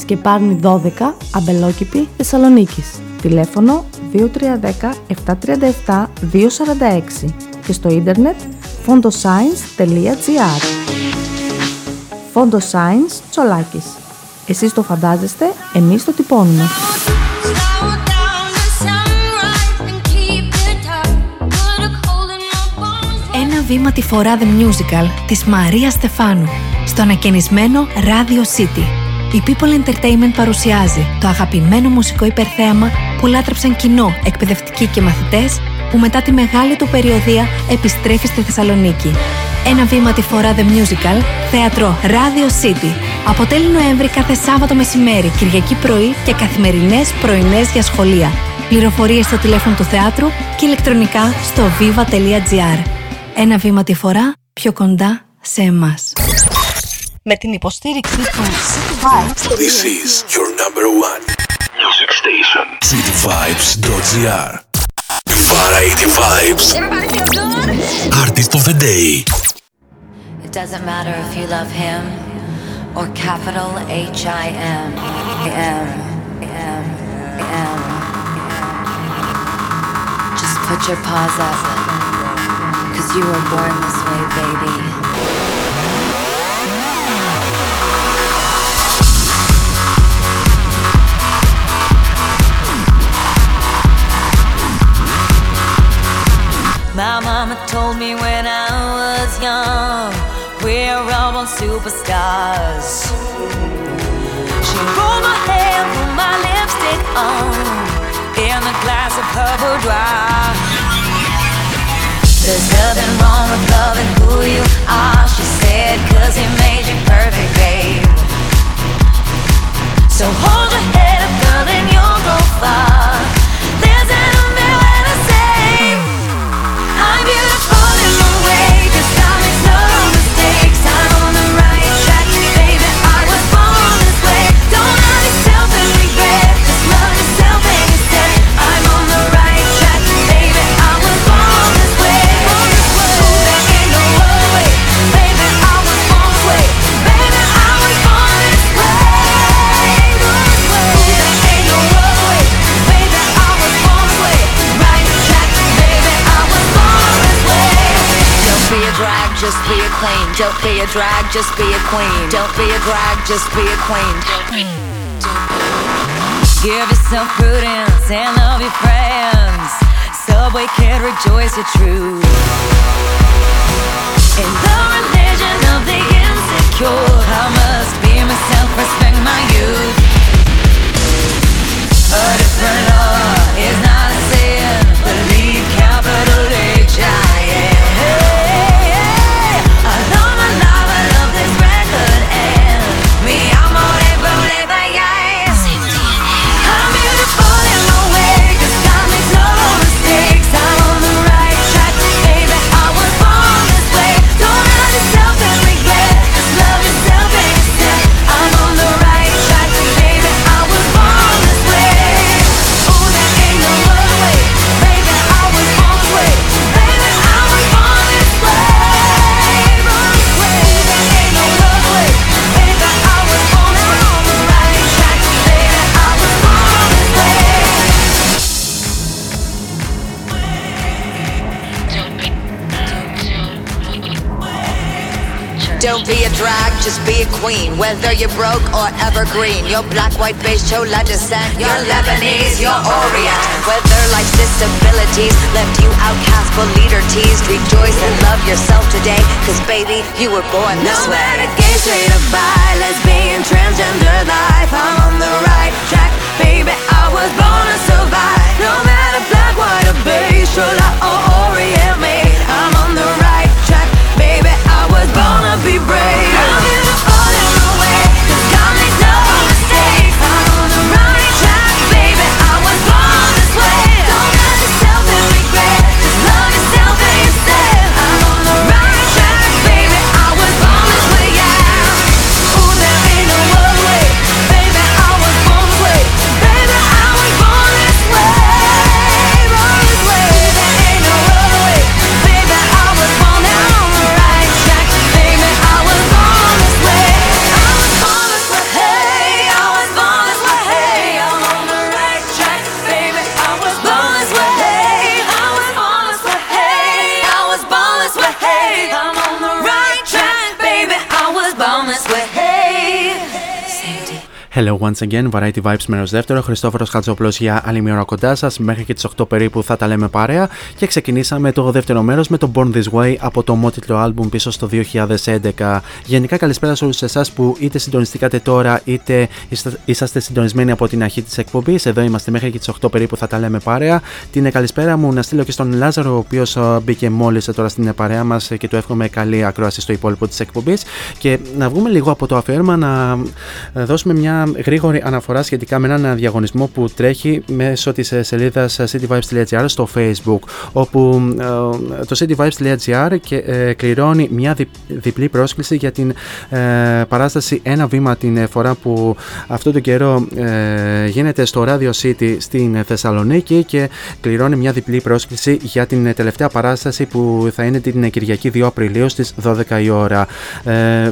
Speaker 9: Σκεπάρνη 12, Αμπελόκηπη, Θεσσαλονίκης. Τηλέφωνο 2310 737 246 και στο ίντερνετ fondoscience.gr Φόντο Science Τσολάκης. Εσείς το φαντάζεστε, εμείς το τυπώνουμε.
Speaker 10: Ένα βήμα τη φορά The Musical της Μαρία Στεφάνου στο ανακαινισμένο Radio City. Η People Entertainment παρουσιάζει το αγαπημένο μουσικό υπερθέαμα που λάτρεψαν κοινό, εκπαιδευτικοί και μαθητές που μετά τη μεγάλη του περιοδία επιστρέφει στη Θεσσαλονίκη. Ένα βήμα τη φορά The Musical, θέατρο Radio City. Αποτέλει Νοέμβρη κάθε Σάββατο μεσημέρι, Κυριακή πρωί και καθημερινές πρωινές για σχολεία. Πληροφορίες στο τηλέφωνο του θεάτρου και ηλεκτρονικά στο viva.gr. Ένα βήμα τη φορά πιο κοντά σε εμάς.
Speaker 11: Με την υποστήριξη του City Vibes.
Speaker 2: This is your number one music station. cityvibes.gr Variety Vibes. Artist of the Day.
Speaker 4: It doesn't matter if you love him or capital H I M. Just put your paws up, cause you were born this way, baby.
Speaker 3: My mama told me when I was young, we're all born superstars. She rolled my hair, put my lipstick on, in a glass of her boudoir. There's nothing wrong with loving who you are, she said, cause he made you perfect, babe. So hold your head up, girl, and you'll go far. Just be a queen. Don't be a drag, just be a queen. Don't be a drag, just be a queen. Give yourself prudence and love your friends. Subway kid, rejoice your truth. In the religion of the insecure, I must be myself, respect my youth. A different law is not just
Speaker 12: be a queen. Whether you're broke or evergreen, you're black, white, beige, chola descent. You're Lebanese, you're Orient. Whether life's disabilities left you outcast but leader teased, rejoice and love yourself today. Cause baby, you were born this
Speaker 3: No
Speaker 12: way.
Speaker 3: matter gay, straight or bi, lesbian, transgender life, I'm on the right track, baby. I was born to survive. Hello once again, Variety Vibes μέρο δεύτερο. Χριστόφορος Χατζόπλο για άλλη μια ώρα κοντά σας. Μέχρι και τις 8 περίπου θα τα λέμε παρέα. Και ξεκινήσαμε το δεύτερο μέρος με το Born This Way από το μότιτλο album πίσω στο 2011. Γενικά, καλησπέρα σε όλους εσάς που είτε συντονιστήκατε τώρα είτε είσαστε συντονισμένοι από την αρχή της εκπομπής. Εδώ είμαστε μέχρι και τις 8 περίπου θα τα λέμε παρέα. Την καλησπέρα μου να στείλω και στον Λάζαρο, ο οποίος μπήκε μόλις τώρα στην παρέα μας και του εύχομαι καλή ακρόαση στο υπόλοιπο της εκπομπής. Και να βγούμε λίγο από το αφιέρωμα να δώσουμε μια γρήγορη αναφορά σχετικά με έναν διαγωνισμό που τρέχει μέσω της ε, σελίδας cityvibes.gr στο facebook όπου ε, το cityvibes.gr ε, κληρώνει μια διπλή πρόσκληση για την παράσταση ένα βήμα την φορά που αυτό το καιρό γίνεται στο Radio City στην Θεσσαλονίκη και κληρώνει μια διπλή πρόσκληση για την τελευταία παράσταση που θα είναι την Κυριακή 2 Απριλίου στις 12 η ώρα.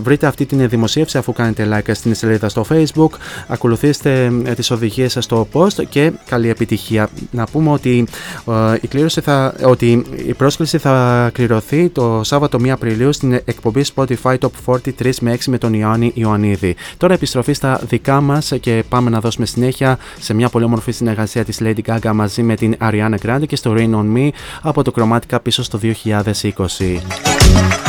Speaker 3: βρείτε αυτή την δημοσίευση αφού κάνετε like στην σελίδα στο facebook ακολουθήστε ε, τις οδηγίες σας στο post και καλή επιτυχία. Να πούμε ότι, ε, η, κλήρωση θα, ότι η πρόσκληση θα κληρωθεί το Σάββατο 1 Απριλίου στην εκπομπή Spotify Top 43 με 6 με τον Ιωάννη Ιωαννίδη. Τώρα επιστροφή στα δικά μας και πάμε να δώσουμε συνέχεια σε μια πολύ όμορφη συνεργασία της Lady Gaga μαζί με την Ariana Grande και στο Rain On Me από το Chromatica πίσω στο 2020.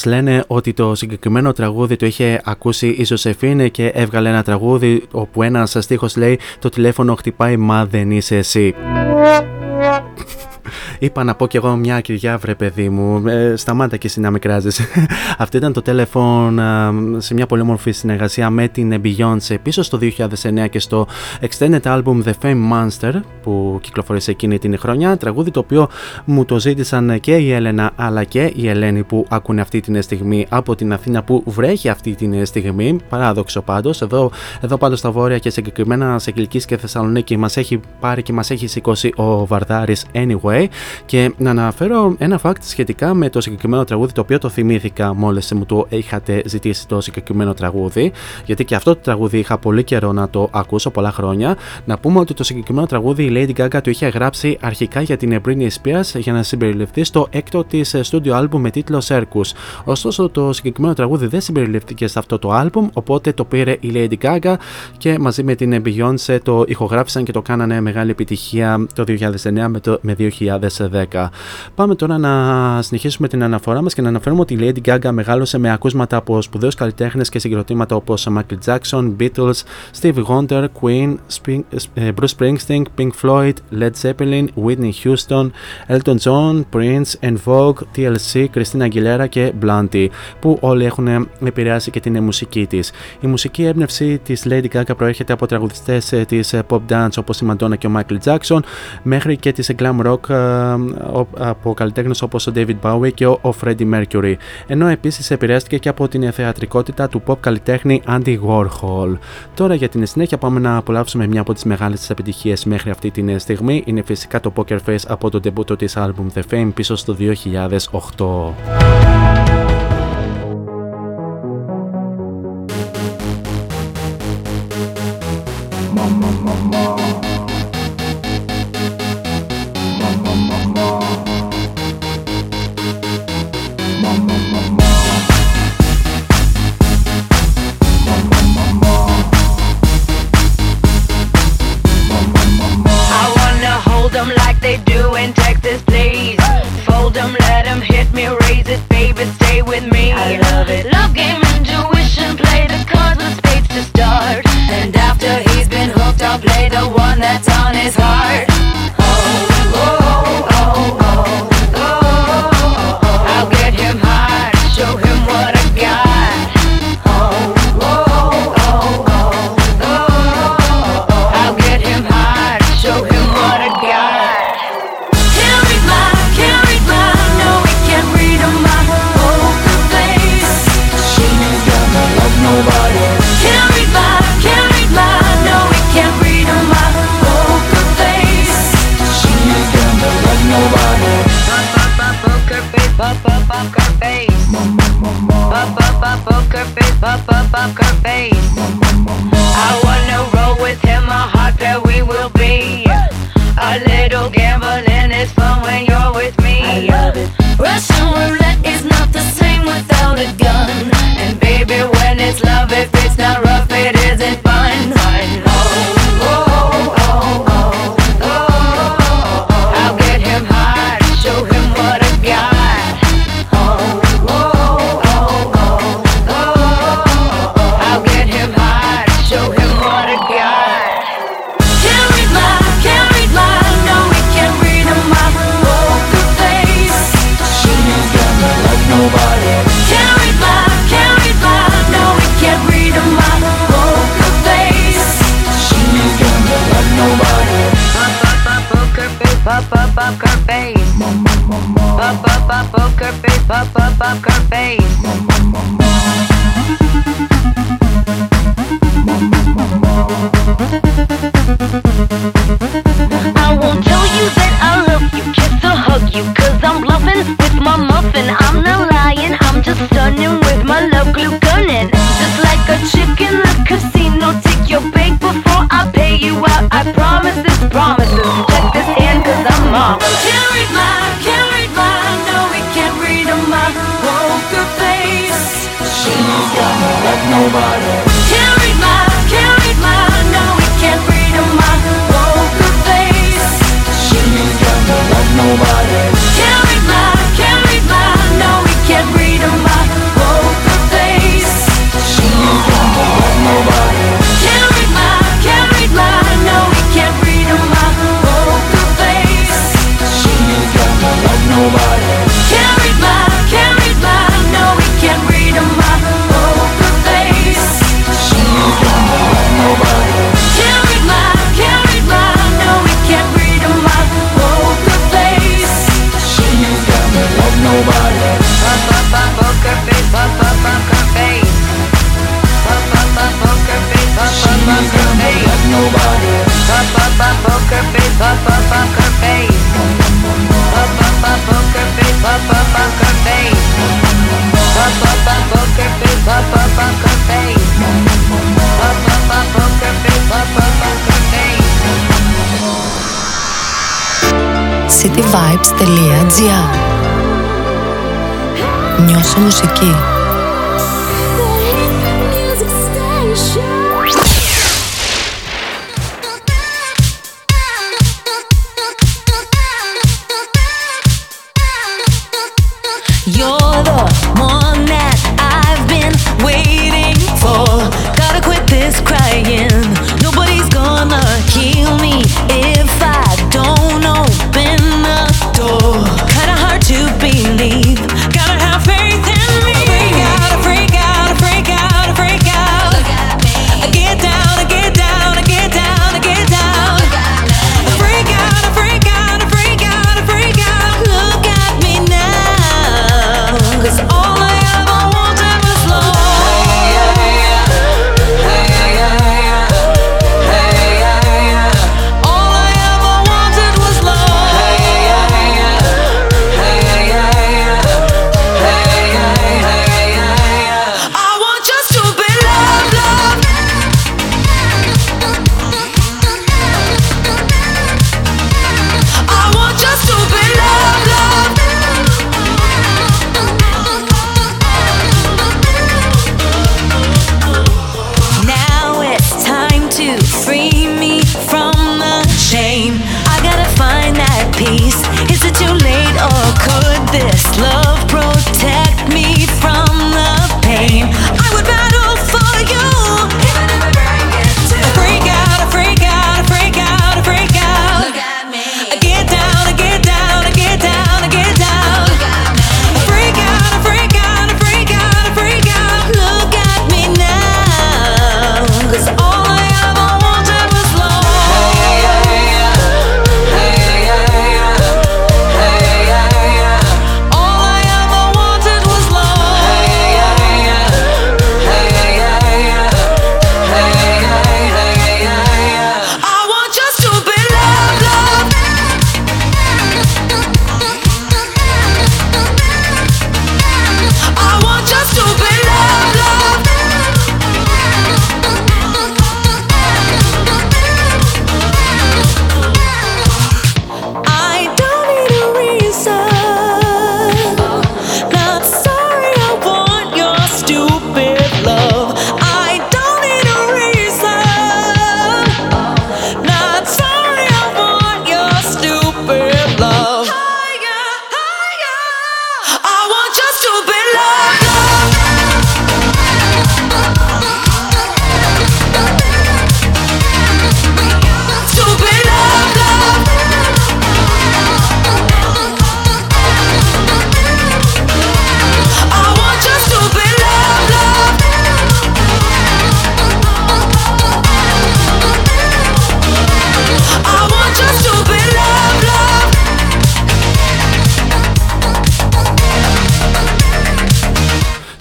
Speaker 1: Φήμε λένε ότι το συγκεκριμένο τραγούδι το είχε ακούσει η Ζωσεφίνε και έβγαλε ένα τραγούδι όπου ένας στίχο λέει Το τηλέφωνο χτυπάει, μα δεν είσαι εσύ. Είπα να πω κι εγώ μια κυριά, βρε παιδί μου. Ε, σταμάτα και εσύ να με κράζεις. (laughs) Αυτό ήταν το Telephone ε, σε μια πολύ όμορφη συνεργασία με την Beyoncé πίσω στο 2009 και στο extended album The Fame Monster που κυκλοφορήσε εκείνη την χρονιά. Τραγούδι το οποίο μου το ζήτησαν και η Έλενα αλλά και η Ελένη που ακούνε αυτή την στιγμή από την Αθήνα που βρέχει αυτή την στιγμή. Παράδοξο πάντως. Εδώ, εδώ πάντως στα βόρεια και συγκεκριμένα σε Κιλκής και Θεσσαλονίκη μας έχει πάρει και μας έχει σηκώσει ο Βαρδάρης Anyway. Και να αναφέρω ένα fact σχετικά με το συγκεκριμένο τραγούδι, το οποίο το θυμήθηκα μόλις μου το είχατε ζητήσει το συγκεκριμένο τραγούδι. Γιατί και αυτό το τραγούδι είχα πολύ καιρό να το ακούσω, πολλά χρόνια. Να πούμε ότι το συγκεκριμένο τραγούδι η Lady Gaga το είχε γράψει αρχικά για την Britney Spears για να συμπεριληφθεί στο έκτο της studio album με τίτλο Circus. Ωστόσο, το συγκεκριμένο τραγούδι δεν συμπεριληφθήκε σε αυτό το album, οπότε το πήρε η Lady Gaga και μαζί με την Beyoncé το ηχογράφησαν και το κάνανε μεγάλη επιτυχία το 2009 με, το, με 2010. Πάμε τώρα να συνεχίσουμε την αναφορά μας και να αναφέρουμε ότι η Lady Gaga μεγάλωσε με ακούσματα από σπουδαίους καλλιτέχνες και συγκροτήματα όπως Michael Jackson, Beatles, Stevie Wonder, Queen, Spring, Bruce Springsteen, Pink Floyd, Led Zeppelin, Whitney Houston, Elton John, Prince, En Vogue, TLC, Christina Aguilera και Blondie, που όλοι έχουν επηρεάσει και την μουσική της. Η μουσική έμπνευση της Lady Gaga προέρχεται από τραγουδιστές της pop dance όπως η Madonna και ο Michael Jackson, μέχρι και της glam rock από καλλιτέχνες όπως ο David Bowie και ο Freddie Mercury. Ενώ επίσης επηρεάστηκε και από την θεατρικότητα του pop καλλιτέχνη Andy Warhol. Τώρα για την συνέχεια πάμε να απολαύσουμε μια από τις μεγάλες της επιτυχίες μέχρι αυτή τη στιγμή. Είναι φυσικά το Poker Face από το debut της album The Fame πίσω στο 2008.
Speaker 13: That's on his heart.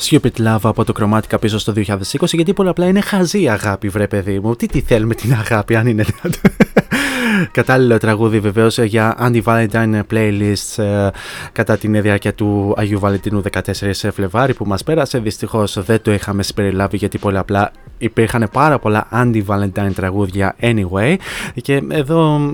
Speaker 1: Stupid Love από το Chromatica πίσω στο 2020 γιατί πολύ απλά είναι χαζή αγάπη βρε παιδί μου. Τι τι θέλουμε την αγάπη αν είναι (laughs) Κατάλληλο τραγούδι βεβαίως για Anti-Valentine Playlists ε, κατά την διάρκεια του Αγίου Βαλεντίνου 14 Φλεβάρι που μας πέρασε. Δυστυχώς δεν το είχαμε συμπεριλάβει γιατί πολύ απλά υπήρχαν πάρα πολλά anti-Valentine τραγούδια anyway και εδώ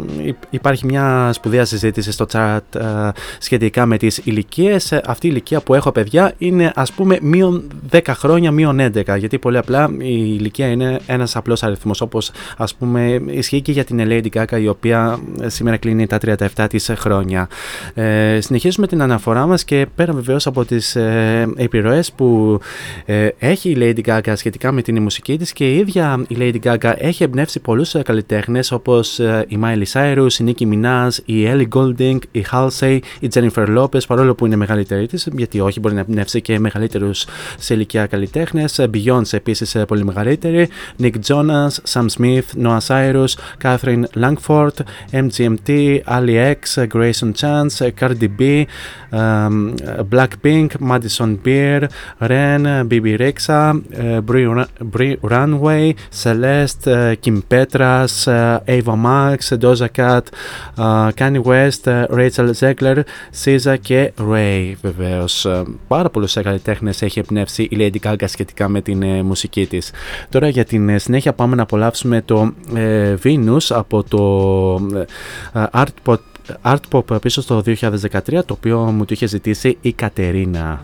Speaker 1: υπάρχει μια σπουδαία συζήτηση στο chat ε, σχετικά με τις ηλικίες. Αυτή η ηλικία που έχω παιδιά είναι ας πούμε μείον 10 χρόνια, μείον 11 γιατί πολύ απλά η ηλικία είναι ένας απλός αριθμός όπως ας πούμε ισχύει και για την Lady Gaga η οποία σήμερα κλείνει τα 37 της χρόνια. Ε, συνεχίζουμε την αναφορά μας και πέρα βεβαίως από τις ε, επιρροές που ε, έχει η Lady Gaga σχετικά με την μουσική και η ίδια η Lady Gaga έχει εμπνεύσει πολλούς ε, καλλιτέχνες όπως ε, η Miley Cyrus, η Nicki Minaj, η Ellie Goulding, η Halsey, η Jennifer Lopez παρόλο που είναι μεγαλύτερη της γιατί όχι μπορεί να εμπνεύσει και μεγαλύτερους σε ηλικία καλλιτέχνες ε, Beyoncé επίσης πολύ μεγαλύτερη Nick Jonas, Sam Smith, Noah Cyrus, Catherine Langford, MGMT, Ali X, Grayson Chance, Cardi B, Blackpink, Madison Beer, Ren, Bibi Rexa, Brie Runway, Celeste, uh, Kim Petras, uh, Ava Max, Doja Cat, uh, Kanye West, Rachel Zegler, SZA και Ray βεβαίω. Πάρα πολλού καλλιτέχνε έχει εμπνεύσει η Lady Gaga σχετικά με την μουσική τη. Τώρα για την συνέχεια πάμε να απολαύσουμε το Venus από το Art Pop Art Pop πίσω στο 2013 το οποίο μου το είχε ζητήσει η Κατερίνα.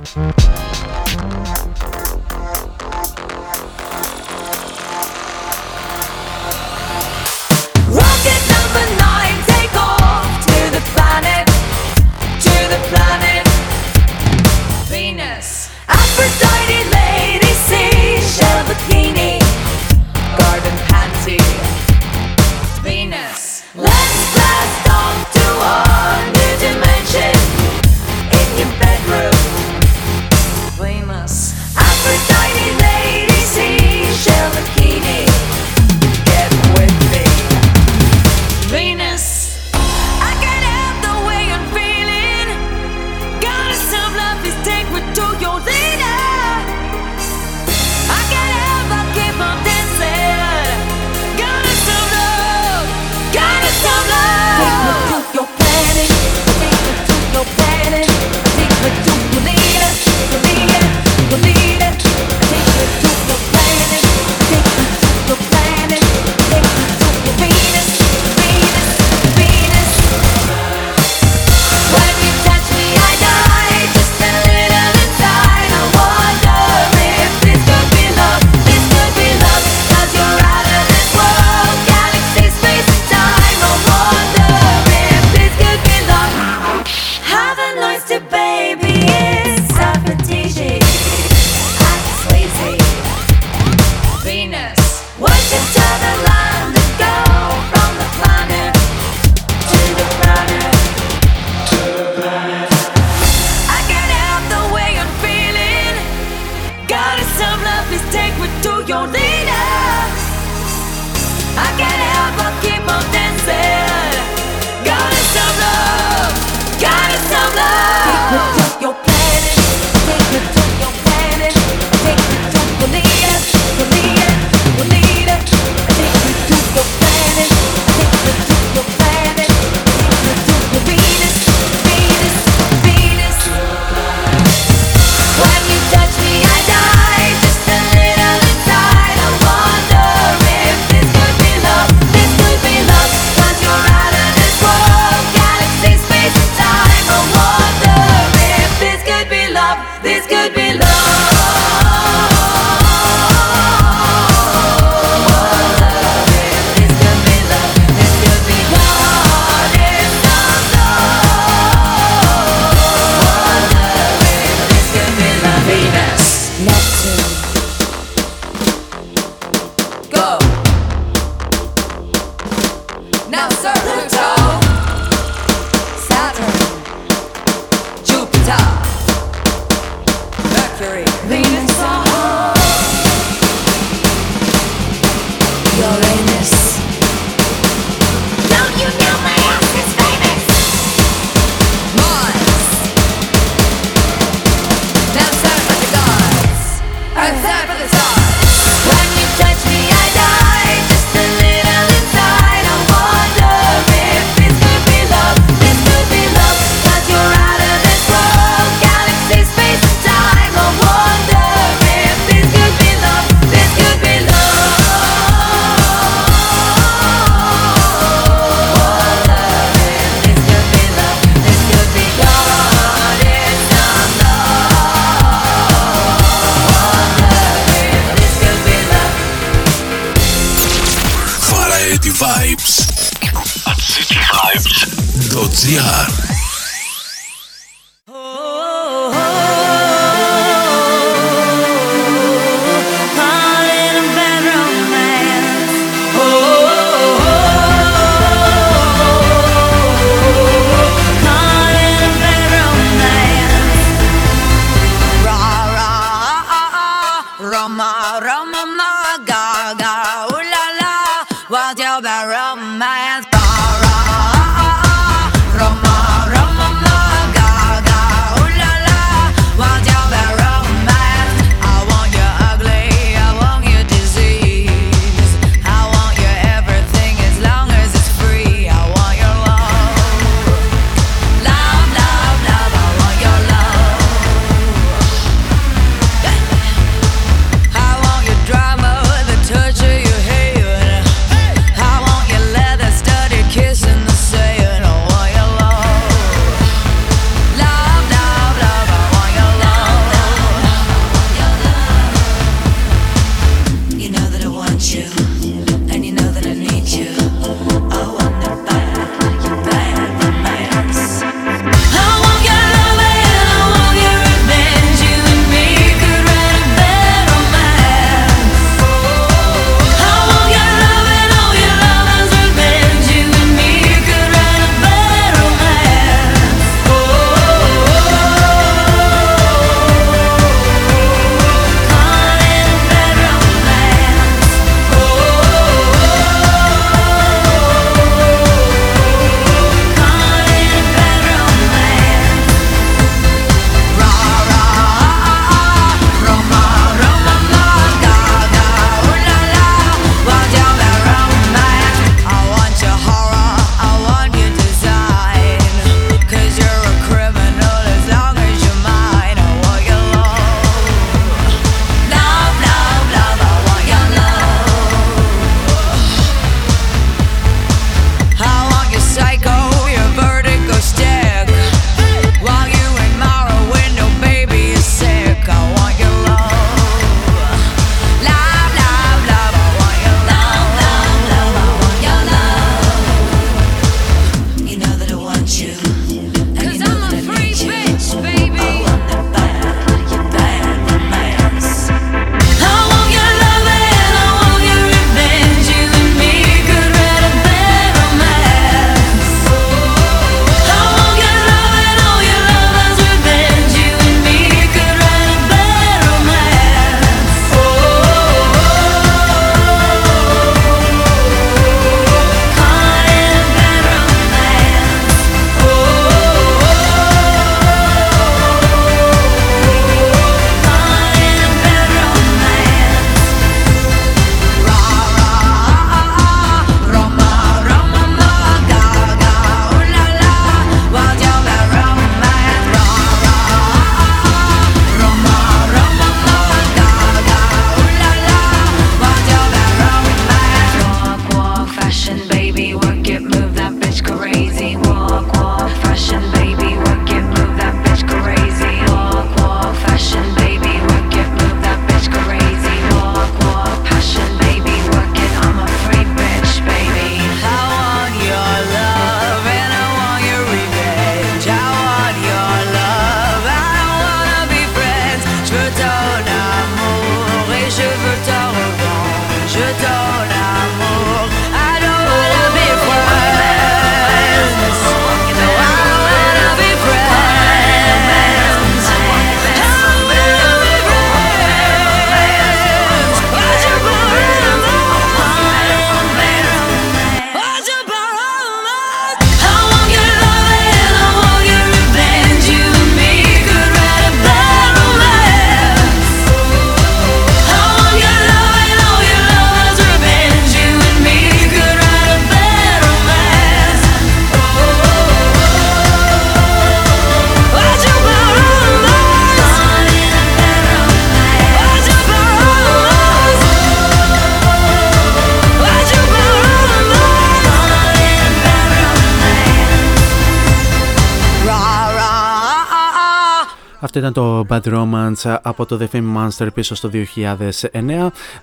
Speaker 1: Αυτό ήταν το Bad Romance από το The Fame Monster πίσω στο 2009.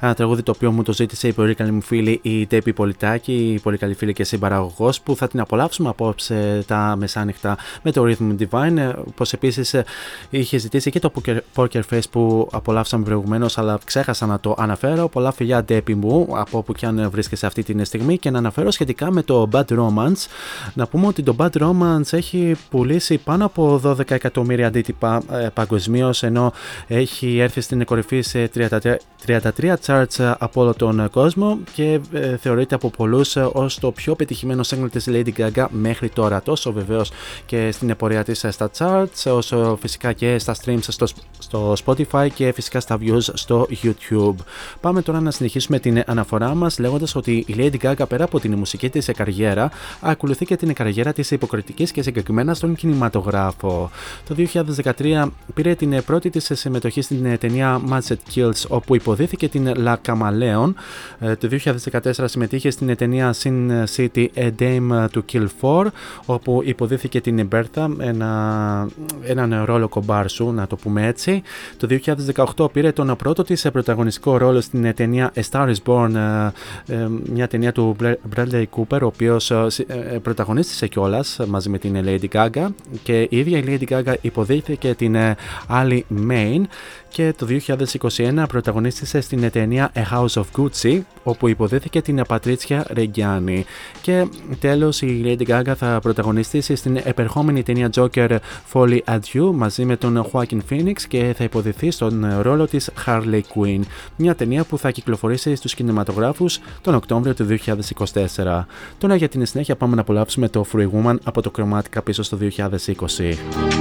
Speaker 1: Ένα τραγούδι το οποίο μου το ζήτησε η πολύ καλή μου φίλη η Τέπη Πολιτάκη, η πολύ καλή φίλη και συμπαραγωγός που θα την απολαύσουμε απόψε τα μεσάνυχτα με το Rhythm Divine. Όπως επίσης είχε ζητήσει και το Poker Face που απολαύσαμε προηγουμένως, αλλά ξέχασα να το αναφέρω. Πολλά φιλιά Τέπη μου από όπου και αν βρίσκεσαι αυτή τη στιγμή και να αναφέρω σχετικά με το Bad Romance. Να πούμε ότι το Bad Romance έχει πουλήσει πάνω από 12 εκατομμύρια αντίτυπα ε, παγκοσμίω, ενώ έχει έρθει στην κορυφή σε 33, 33 charts από όλο τον κόσμο και ε, θεωρείται από πολλούς ως το πιο πετυχημένο single της Lady Gaga μέχρι τώρα. Τόσο βεβαίως και στην πορεία της στα charts, όσο φυσικά και στα streams στο, στο Spotify και φυσικά στα views στο YouTube. Πάμε τώρα να συνεχίσουμε την αναφορά μας λέγοντας ότι η Lady Gaga πέρα από την μουσική της καριέρα, ακολουθεί και την καριέρα της υποκριτικής και συγκεκριμένα στον κινηματογράφο. Το 2013 πήρε την πρώτη της συμμετοχή στην ταινία Matchet Kills όπου υποδίθηκε την La Camaleon. Ε, το 2014 συμμετείχε στην ταινία Sin City A Dame to Kill 4 όπου υποδίθηκε την Bertha, ένα, έναν ρόλο κομπάρσου να το πούμε έτσι. Το 2018 πήρε τον πρώτο της πρωταγωνιστικό ρόλο στην ταινία A Star is Born, ε, ε, μια ταινία του Bradley Cooper ο οποίος πρωταγωνίστησε κιόλας μαζί με την Lady Gaga και η ίδια η Lady Gaga υποδίθηκε την Ali Main και το 2021 πρωταγωνίστησε στην ταινία A House of Gucci όπου υποδίθηκε την Πατρίτσια Ρεγκιάνη και τέλος η Lady Gaga θα πρωταγωνιστήσει στην επερχόμενη ταινία Joker Folly Adieu μαζί με τον Joaquin Phoenix και θα υποδηθεί στον ρόλο της Harley Quinn. Μια ταινία που θα κυκλοφορήσει στους κινηματογράφους τον Οκτώβριο του 2024 Τώρα για την συνέχεια πάμε να απολαύσουμε το Free Woman από το Chromatica πίσω στο 2020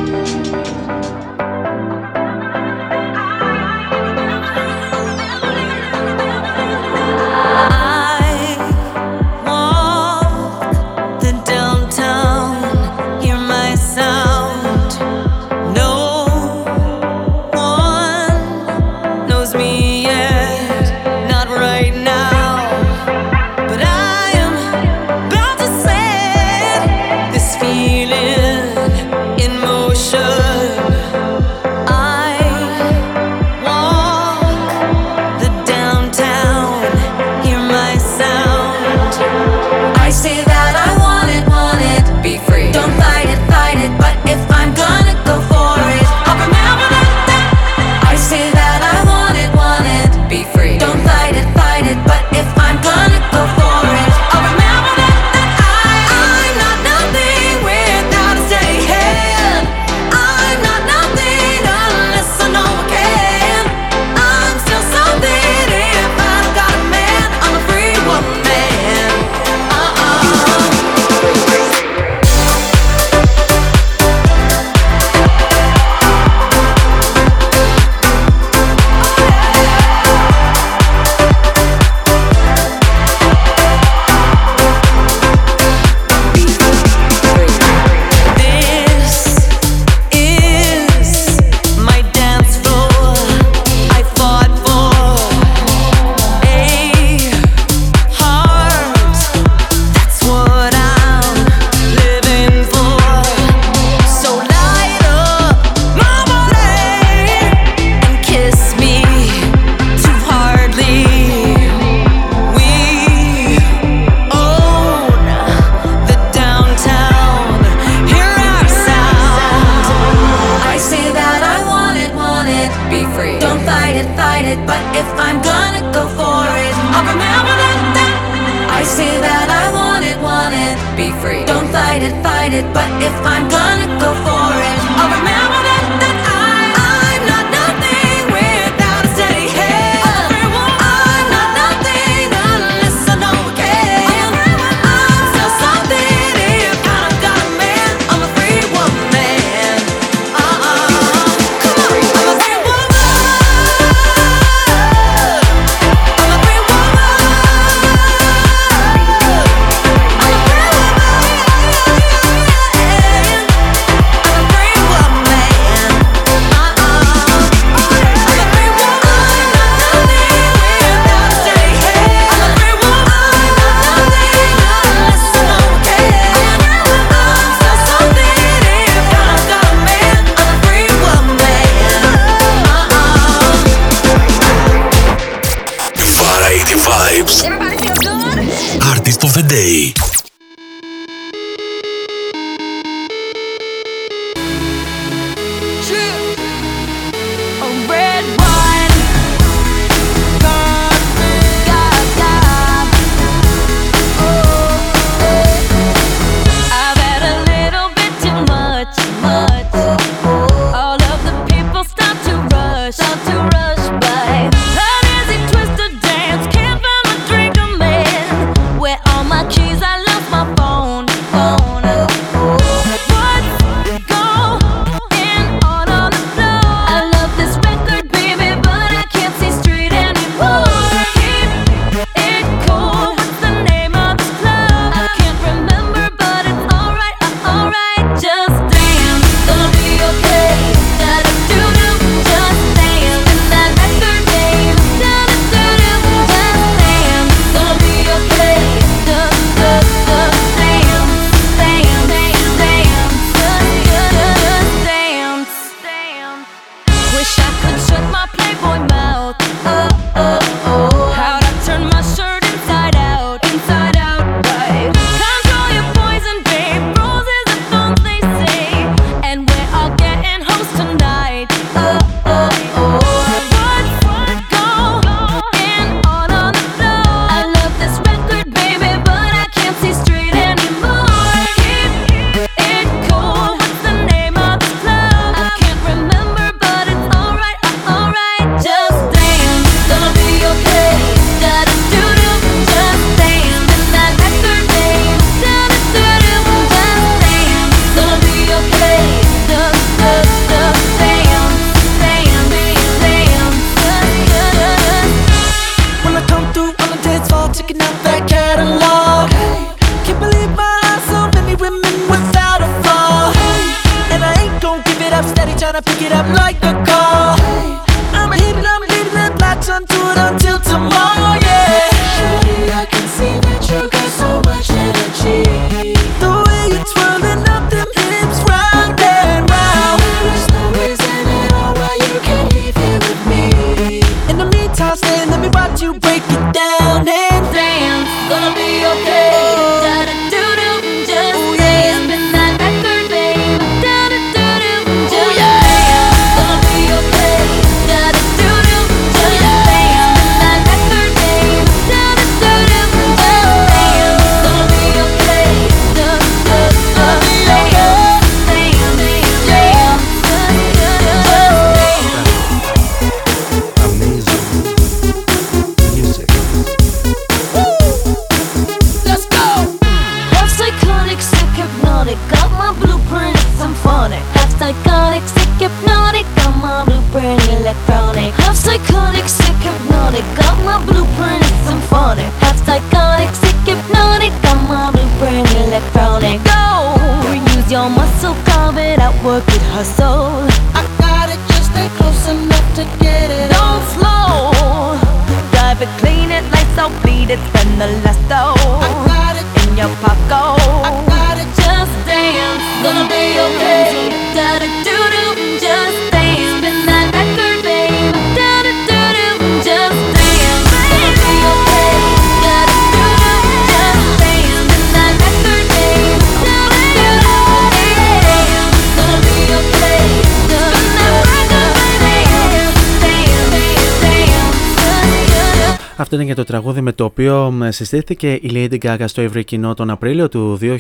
Speaker 1: οποίο συστήθηκε η Lady Gaga στο ευρύ κοινό τον Απρίλιο του 2008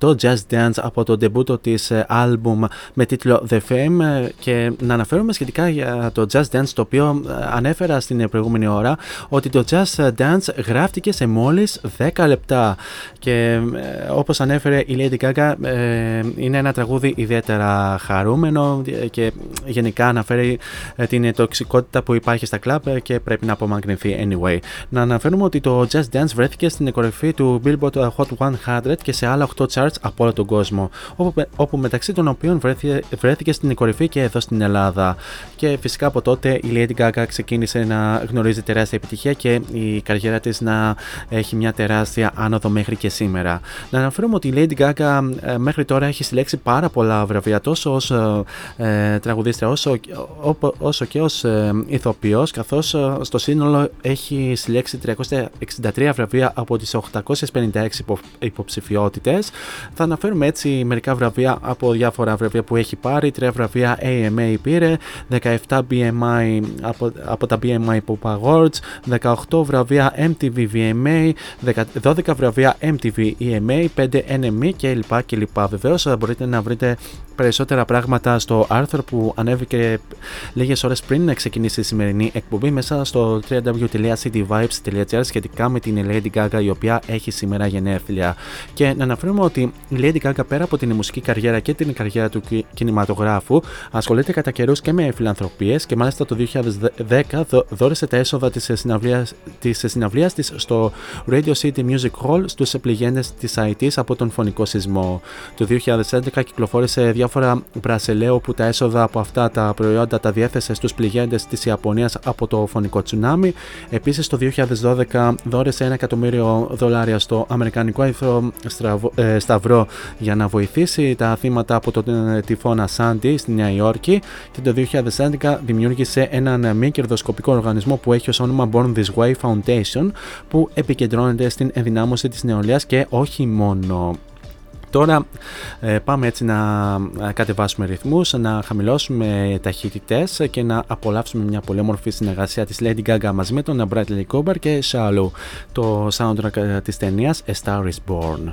Speaker 1: Just Dance από το ντεμπούτο της άλμπουμ με τίτλο The Fame. Και να αναφέρουμε σχετικά για το Just Dance το οποίο ανέφερα στην προηγούμενη ώρα ότι το Just Dance γράφτηκε σε μόλις 10 λεπτά. Και όπως ανέφερε η Lady Gaga είναι ένα τραγούδι ιδιαίτερα χαρούμενο και γενικά αναφέρει την τοξικότητα που υπάρχει στα κλαμπ και πρέπει να απομακρυνθεί anyway. Να αναφέρουμε ότι το Just Dance βρέθηκε στην κορυφή του Billboard Hot 100 και σε άλλα 8 charts από όλο τον κόσμο, όπου, όπου μεταξύ των οποίων βρέθηκε, βρέθηκε στην κορυφή και εδώ στην Ελλάδα. Και φυσικά από τότε η Lady Gaga ξεκίνησε να γνωρίζει τεράστια επιτυχία και η καριέρα της να έχει μια τεράστια άνοδο μέχρι και σήμερα. Να αναφέρουμε ότι η Lady Gaga ε, μέχρι τώρα έχει συλλέξει πάρα πολλά βραβεία τόσο ως ε, ε τραγουδίστρια όσο, όσο και ως ε, ηθοποιός καθώς στο σύνολο έχει συλλέξει 363 βραβεία από τις 856 υποψηφιότητες. Θα αναφέρουμε έτσι μερικά βραβεία από διάφορα βραβεία που έχει πάρει. Τρία βραβεία AMA πήρε, 17 BMI από, από τα BMI Pop Awards, 18 βραβεία MTV VMA, 12 βραβεία MTV EMA, 5 NME κλπ. κλπ. Βεβαίως μπορείτε να βρείτε περισσότερα πράγματα στο άρθρο που ανέβηκε λίγες ώρες πριν να ξεκινήσει η σημερινή εκπομπή μέσα στο www.cityvibes.gr σχετικά με την Lady Gaga η οποία έχει σήμερα γενέθλια. Και να αναφέρουμε ότι η Lady Gaga πέρα από την μουσική καριέρα και την καριέρα του κινηματογράφου ασχολείται κατά καιρούς και με φιλανθρωπίες και μάλιστα το 2010 δόρισε τα έσοδα της συναυλία της στο Radio City Music Hall στους επληγέντες της IT από τον φωνικό σεισμό. Το 2011 κυκλοφόρησε διάφορα διάφορα μπρασελέο που τα έσοδα από αυτά τα προϊόντα τα διέθεσε στους πληγέντες της Ιαπωνίας από το φωνικό τσουνάμι. Επίσης το 2012 δόρεσε ένα εκατομμύριο δολάρια στο Αμερικανικό Αϊθρό ε, Σταυρό για να βοηθήσει τα θύματα από τον ε, τυφώνα Σάντι στη Νέα Υόρκη και το 2011 δημιούργησε έναν μη κερδοσκοπικό οργανισμό που έχει ως όνομα Born This Way Foundation που επικεντρώνεται στην ενδυνάμωση της νεολαίας και όχι μόνο. Τώρα ε, πάμε έτσι να κατεβάσουμε ρυθμούς, να χαμηλώσουμε ταχύτητες και να απολαύσουμε μια πολύ όμορφη συνεργασία της Lady Gaga μαζί με τον Bradley Cooper και Shallow, το soundtrack της ταινίας A Star Is Born.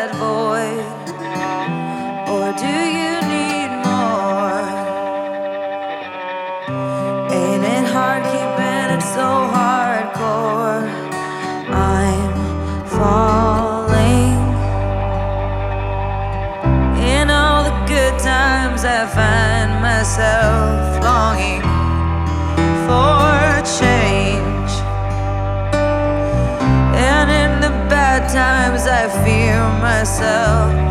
Speaker 3: myself longing for change. And in the bad times, I fear myself.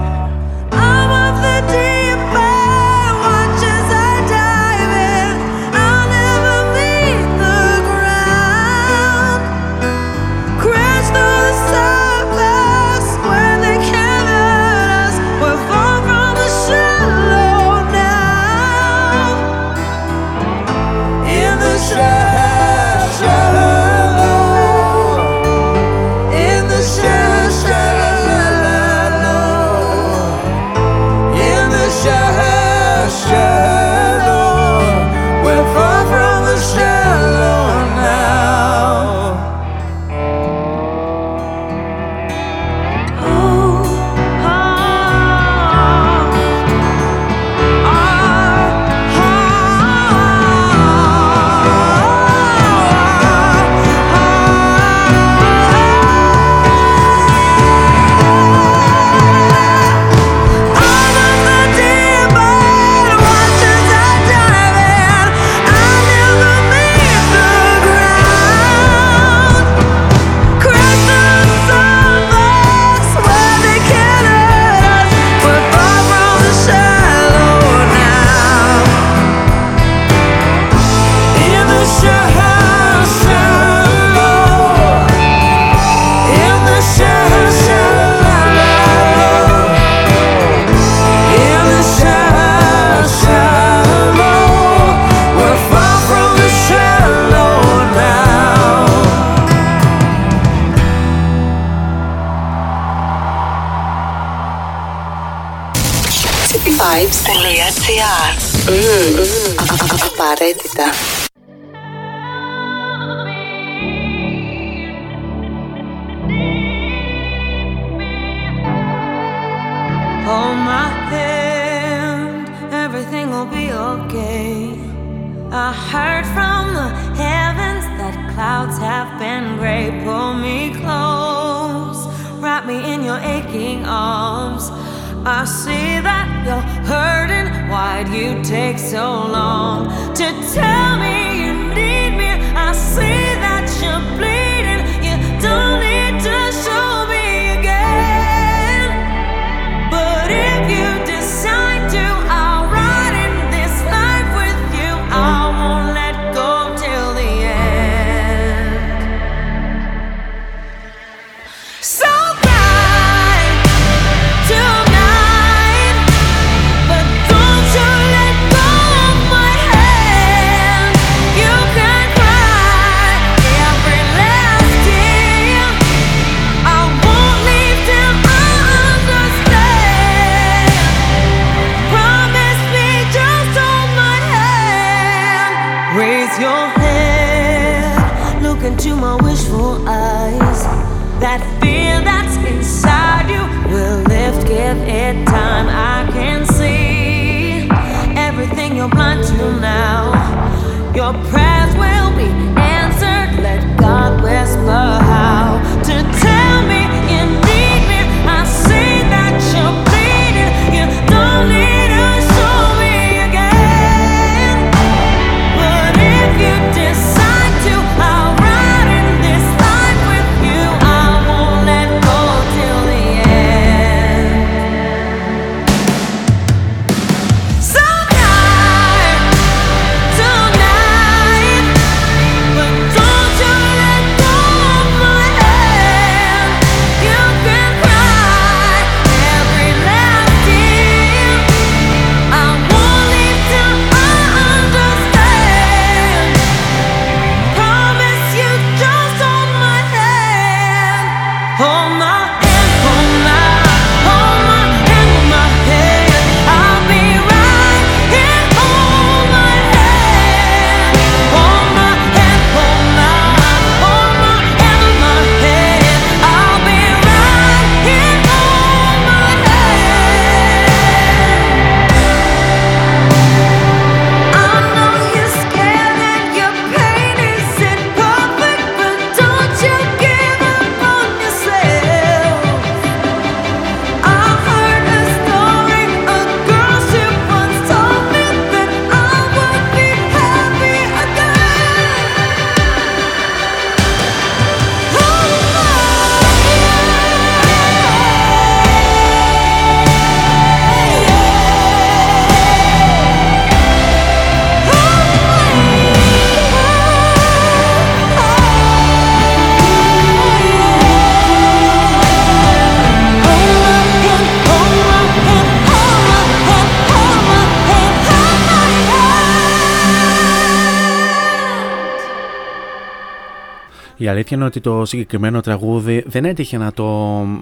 Speaker 1: Αλήθεια είναι ότι το συγκεκριμένο τραγούδι δεν έτυχε να το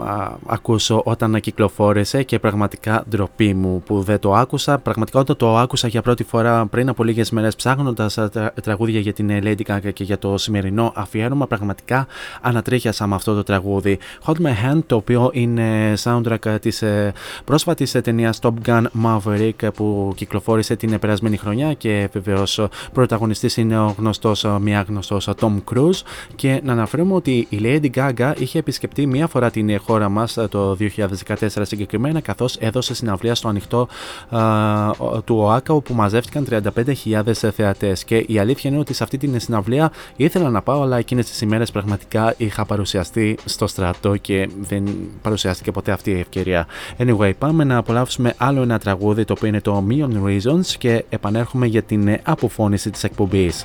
Speaker 1: α, ακούσω όταν κυκλοφόρησε και πραγματικά ντροπή μου που δεν το άκουσα. Πραγματικά όταν το άκουσα για πρώτη φορά πριν από λίγες μέρες ψάχνοντας α, τρα- τραγούδια για την Lady Gaga και για το σημερινό αφιέρωμα πραγματικά ανατρίχιασα με αυτό το τραγούδι. Hold My Hand το οποίο είναι soundtrack της ε, πρόσφατης ε, ταινίας Top Gun Maverick που κυκλοφόρησε την περασμένη χρονιά και βεβαίως ο πρωταγωνιστής είναι ο γνωστός, ο μη άγνωστος ο Tom Cruise και να αναφέρουμε ότι η Lady Gaga είχε επισκεπτεί μία φορά την χώρα μας ε, το 2014 συγκεκριμένα καθώς έδωσε συναυλία στο ανοιχτό α, ο- του ΟΑΚΑ όπου μαζεύτηκαν 35.000 θεατές και η αλήθεια είναι ότι σε αυτή την συναυλία ήθελα να πάω αλλά εκείνες τις ημέρες πραγματικά είχα παρουσιαστεί στο στρατό και δεν παρουσιάστηκε ποτέ αυτή η ευκαιρία. Anyway, πάμε να απολαύσουμε άλλο ένα τραγούδι το οποίο είναι το Million Reasons και επανέρχομαι για την ε, αποφώνηση της εκπομπής.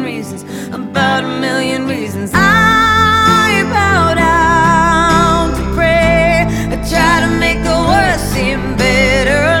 Speaker 3: about a million reasons. I bow down to pray, I try to make the worst seem better.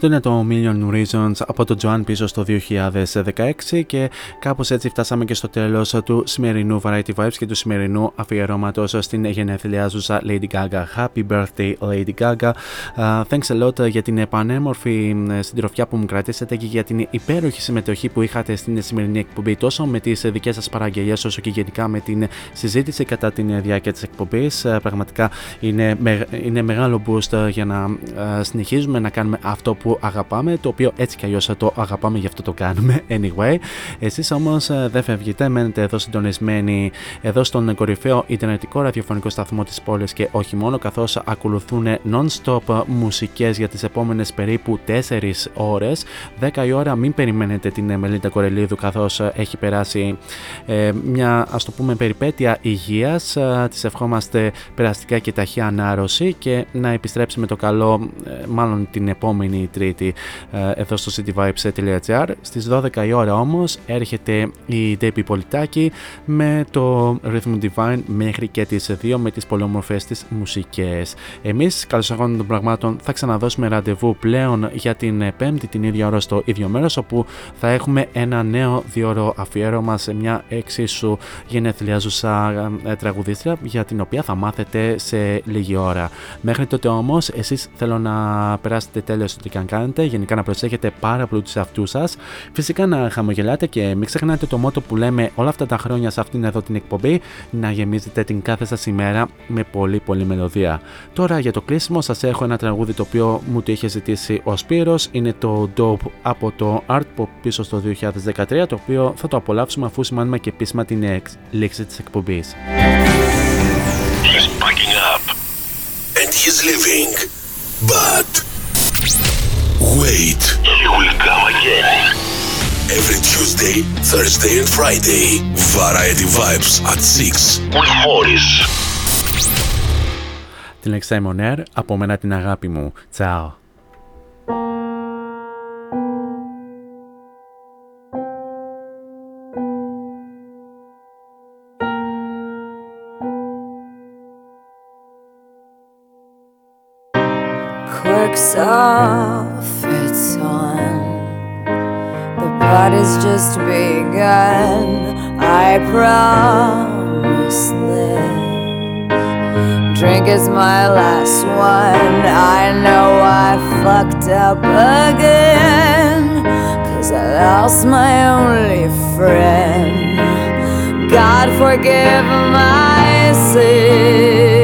Speaker 1: Αυτό είναι το Million Reasons από το Joan πίσω στο 2016 και κάπως έτσι φτάσαμε και στο τέλος του σημερινού Variety Vibes και του σημερινού αφιερώματος στην γενεθλιάζουσα Lady Gaga. Happy birthday Lady Gaga. Uh, thanks a lot για την πανέμορφη συντροφιά που μου κρατήσατε και για την υπέροχη συμμετοχή που είχατε στην σημερινή εκπομπή τόσο με τις δικές σας παραγγελίες όσο και γενικά με την συζήτηση κατά την διάρκεια της εκπομπής. Uh, πραγματικά είναι, με, είναι μεγάλο boost για να uh, συνεχίζουμε να κάνουμε αυτό που αγαπάμε, το οποίο έτσι κι αλλιώς το αγαπάμε, γι' αυτό το κάνουμε. (laughs) Anyway, εσείς όμως δεν φεύγετε, μένετε εδώ συντονισμένοι εδώ στον κορυφαίο Ιντερνετικό ραδιοφωνικό σταθμό της πόλης και όχι μόνο, καθώς ακολουθούν non-stop μουσικές για τις επόμενες περίπου 4 ώρες. 10 η ώρα, μην περιμένετε την Μελίντα Κορελίδου, καθώς έχει περάσει ε, μια ας το πούμε περιπέτεια υγείας. Ε, της ευχόμαστε περαστικά και ταχεία ανάρρωση και να επιστρέψει με το καλό, ε, μάλλον την επόμενη Τρίτη ε, εδώ στο cityvibes.gr. Στις 12 η ώρα όμως έρχεται η Debbie Πολιτάκη με το Rhythm Divine μέχρι και τις 2 με τις πολυομορφές της μουσικές. Εμείς, καλώς αγώνων των πραγμάτων, θα ξαναδώσουμε ραντεβού πλέον για την Πέμπτη την ίδια ώρα στο ίδιο μέρος όπου θα έχουμε ένα νέο διόρο αφιέρωμα σε μια εξίσου γενεθλιάζουσα ε, τραγουδίστρια για την οποία θα μάθετε σε λίγη ώρα. Μέχρι τότε όμως εσείς θέλω να περάσετε τέλος ό,τι και αν κάνετε, γενικά να προσέχετε πάρα πολύ τους εαυτούς σας. Φυσικά να χαμογελάτε και μην ξεχνάτε το μότο που λέμε όλα αυτά τα χρόνια σε αυτήν εδώ την εκπομπή, να γεμίζετε την κάθε σας ημέρα με πολύ πολύ μελωδία. Τώρα για το κλείσιμο σας έχω ένα τραγούδι το οποίο μου το είχε ζητήσει ο Σπύρος, είναι το Dope από το Art Pop πίσω στο 2013, το οποίο θα το απολαύσουμε αφού σημάνουμε και επίσημα την λήξη της εκπομπής.
Speaker 2: He's packing up and he's leaving, but late. You will come again. Every Tuesday, Thursday and Friday. Variety Vibes at 6. With Morris.
Speaker 1: Την Εξάιμον από μένα την αγάπη μου. Τσάω.
Speaker 14: song what has just begun. I promise this. Drink is my last one. I know I fucked up again. Cause I lost my only friend. God forgive my sins.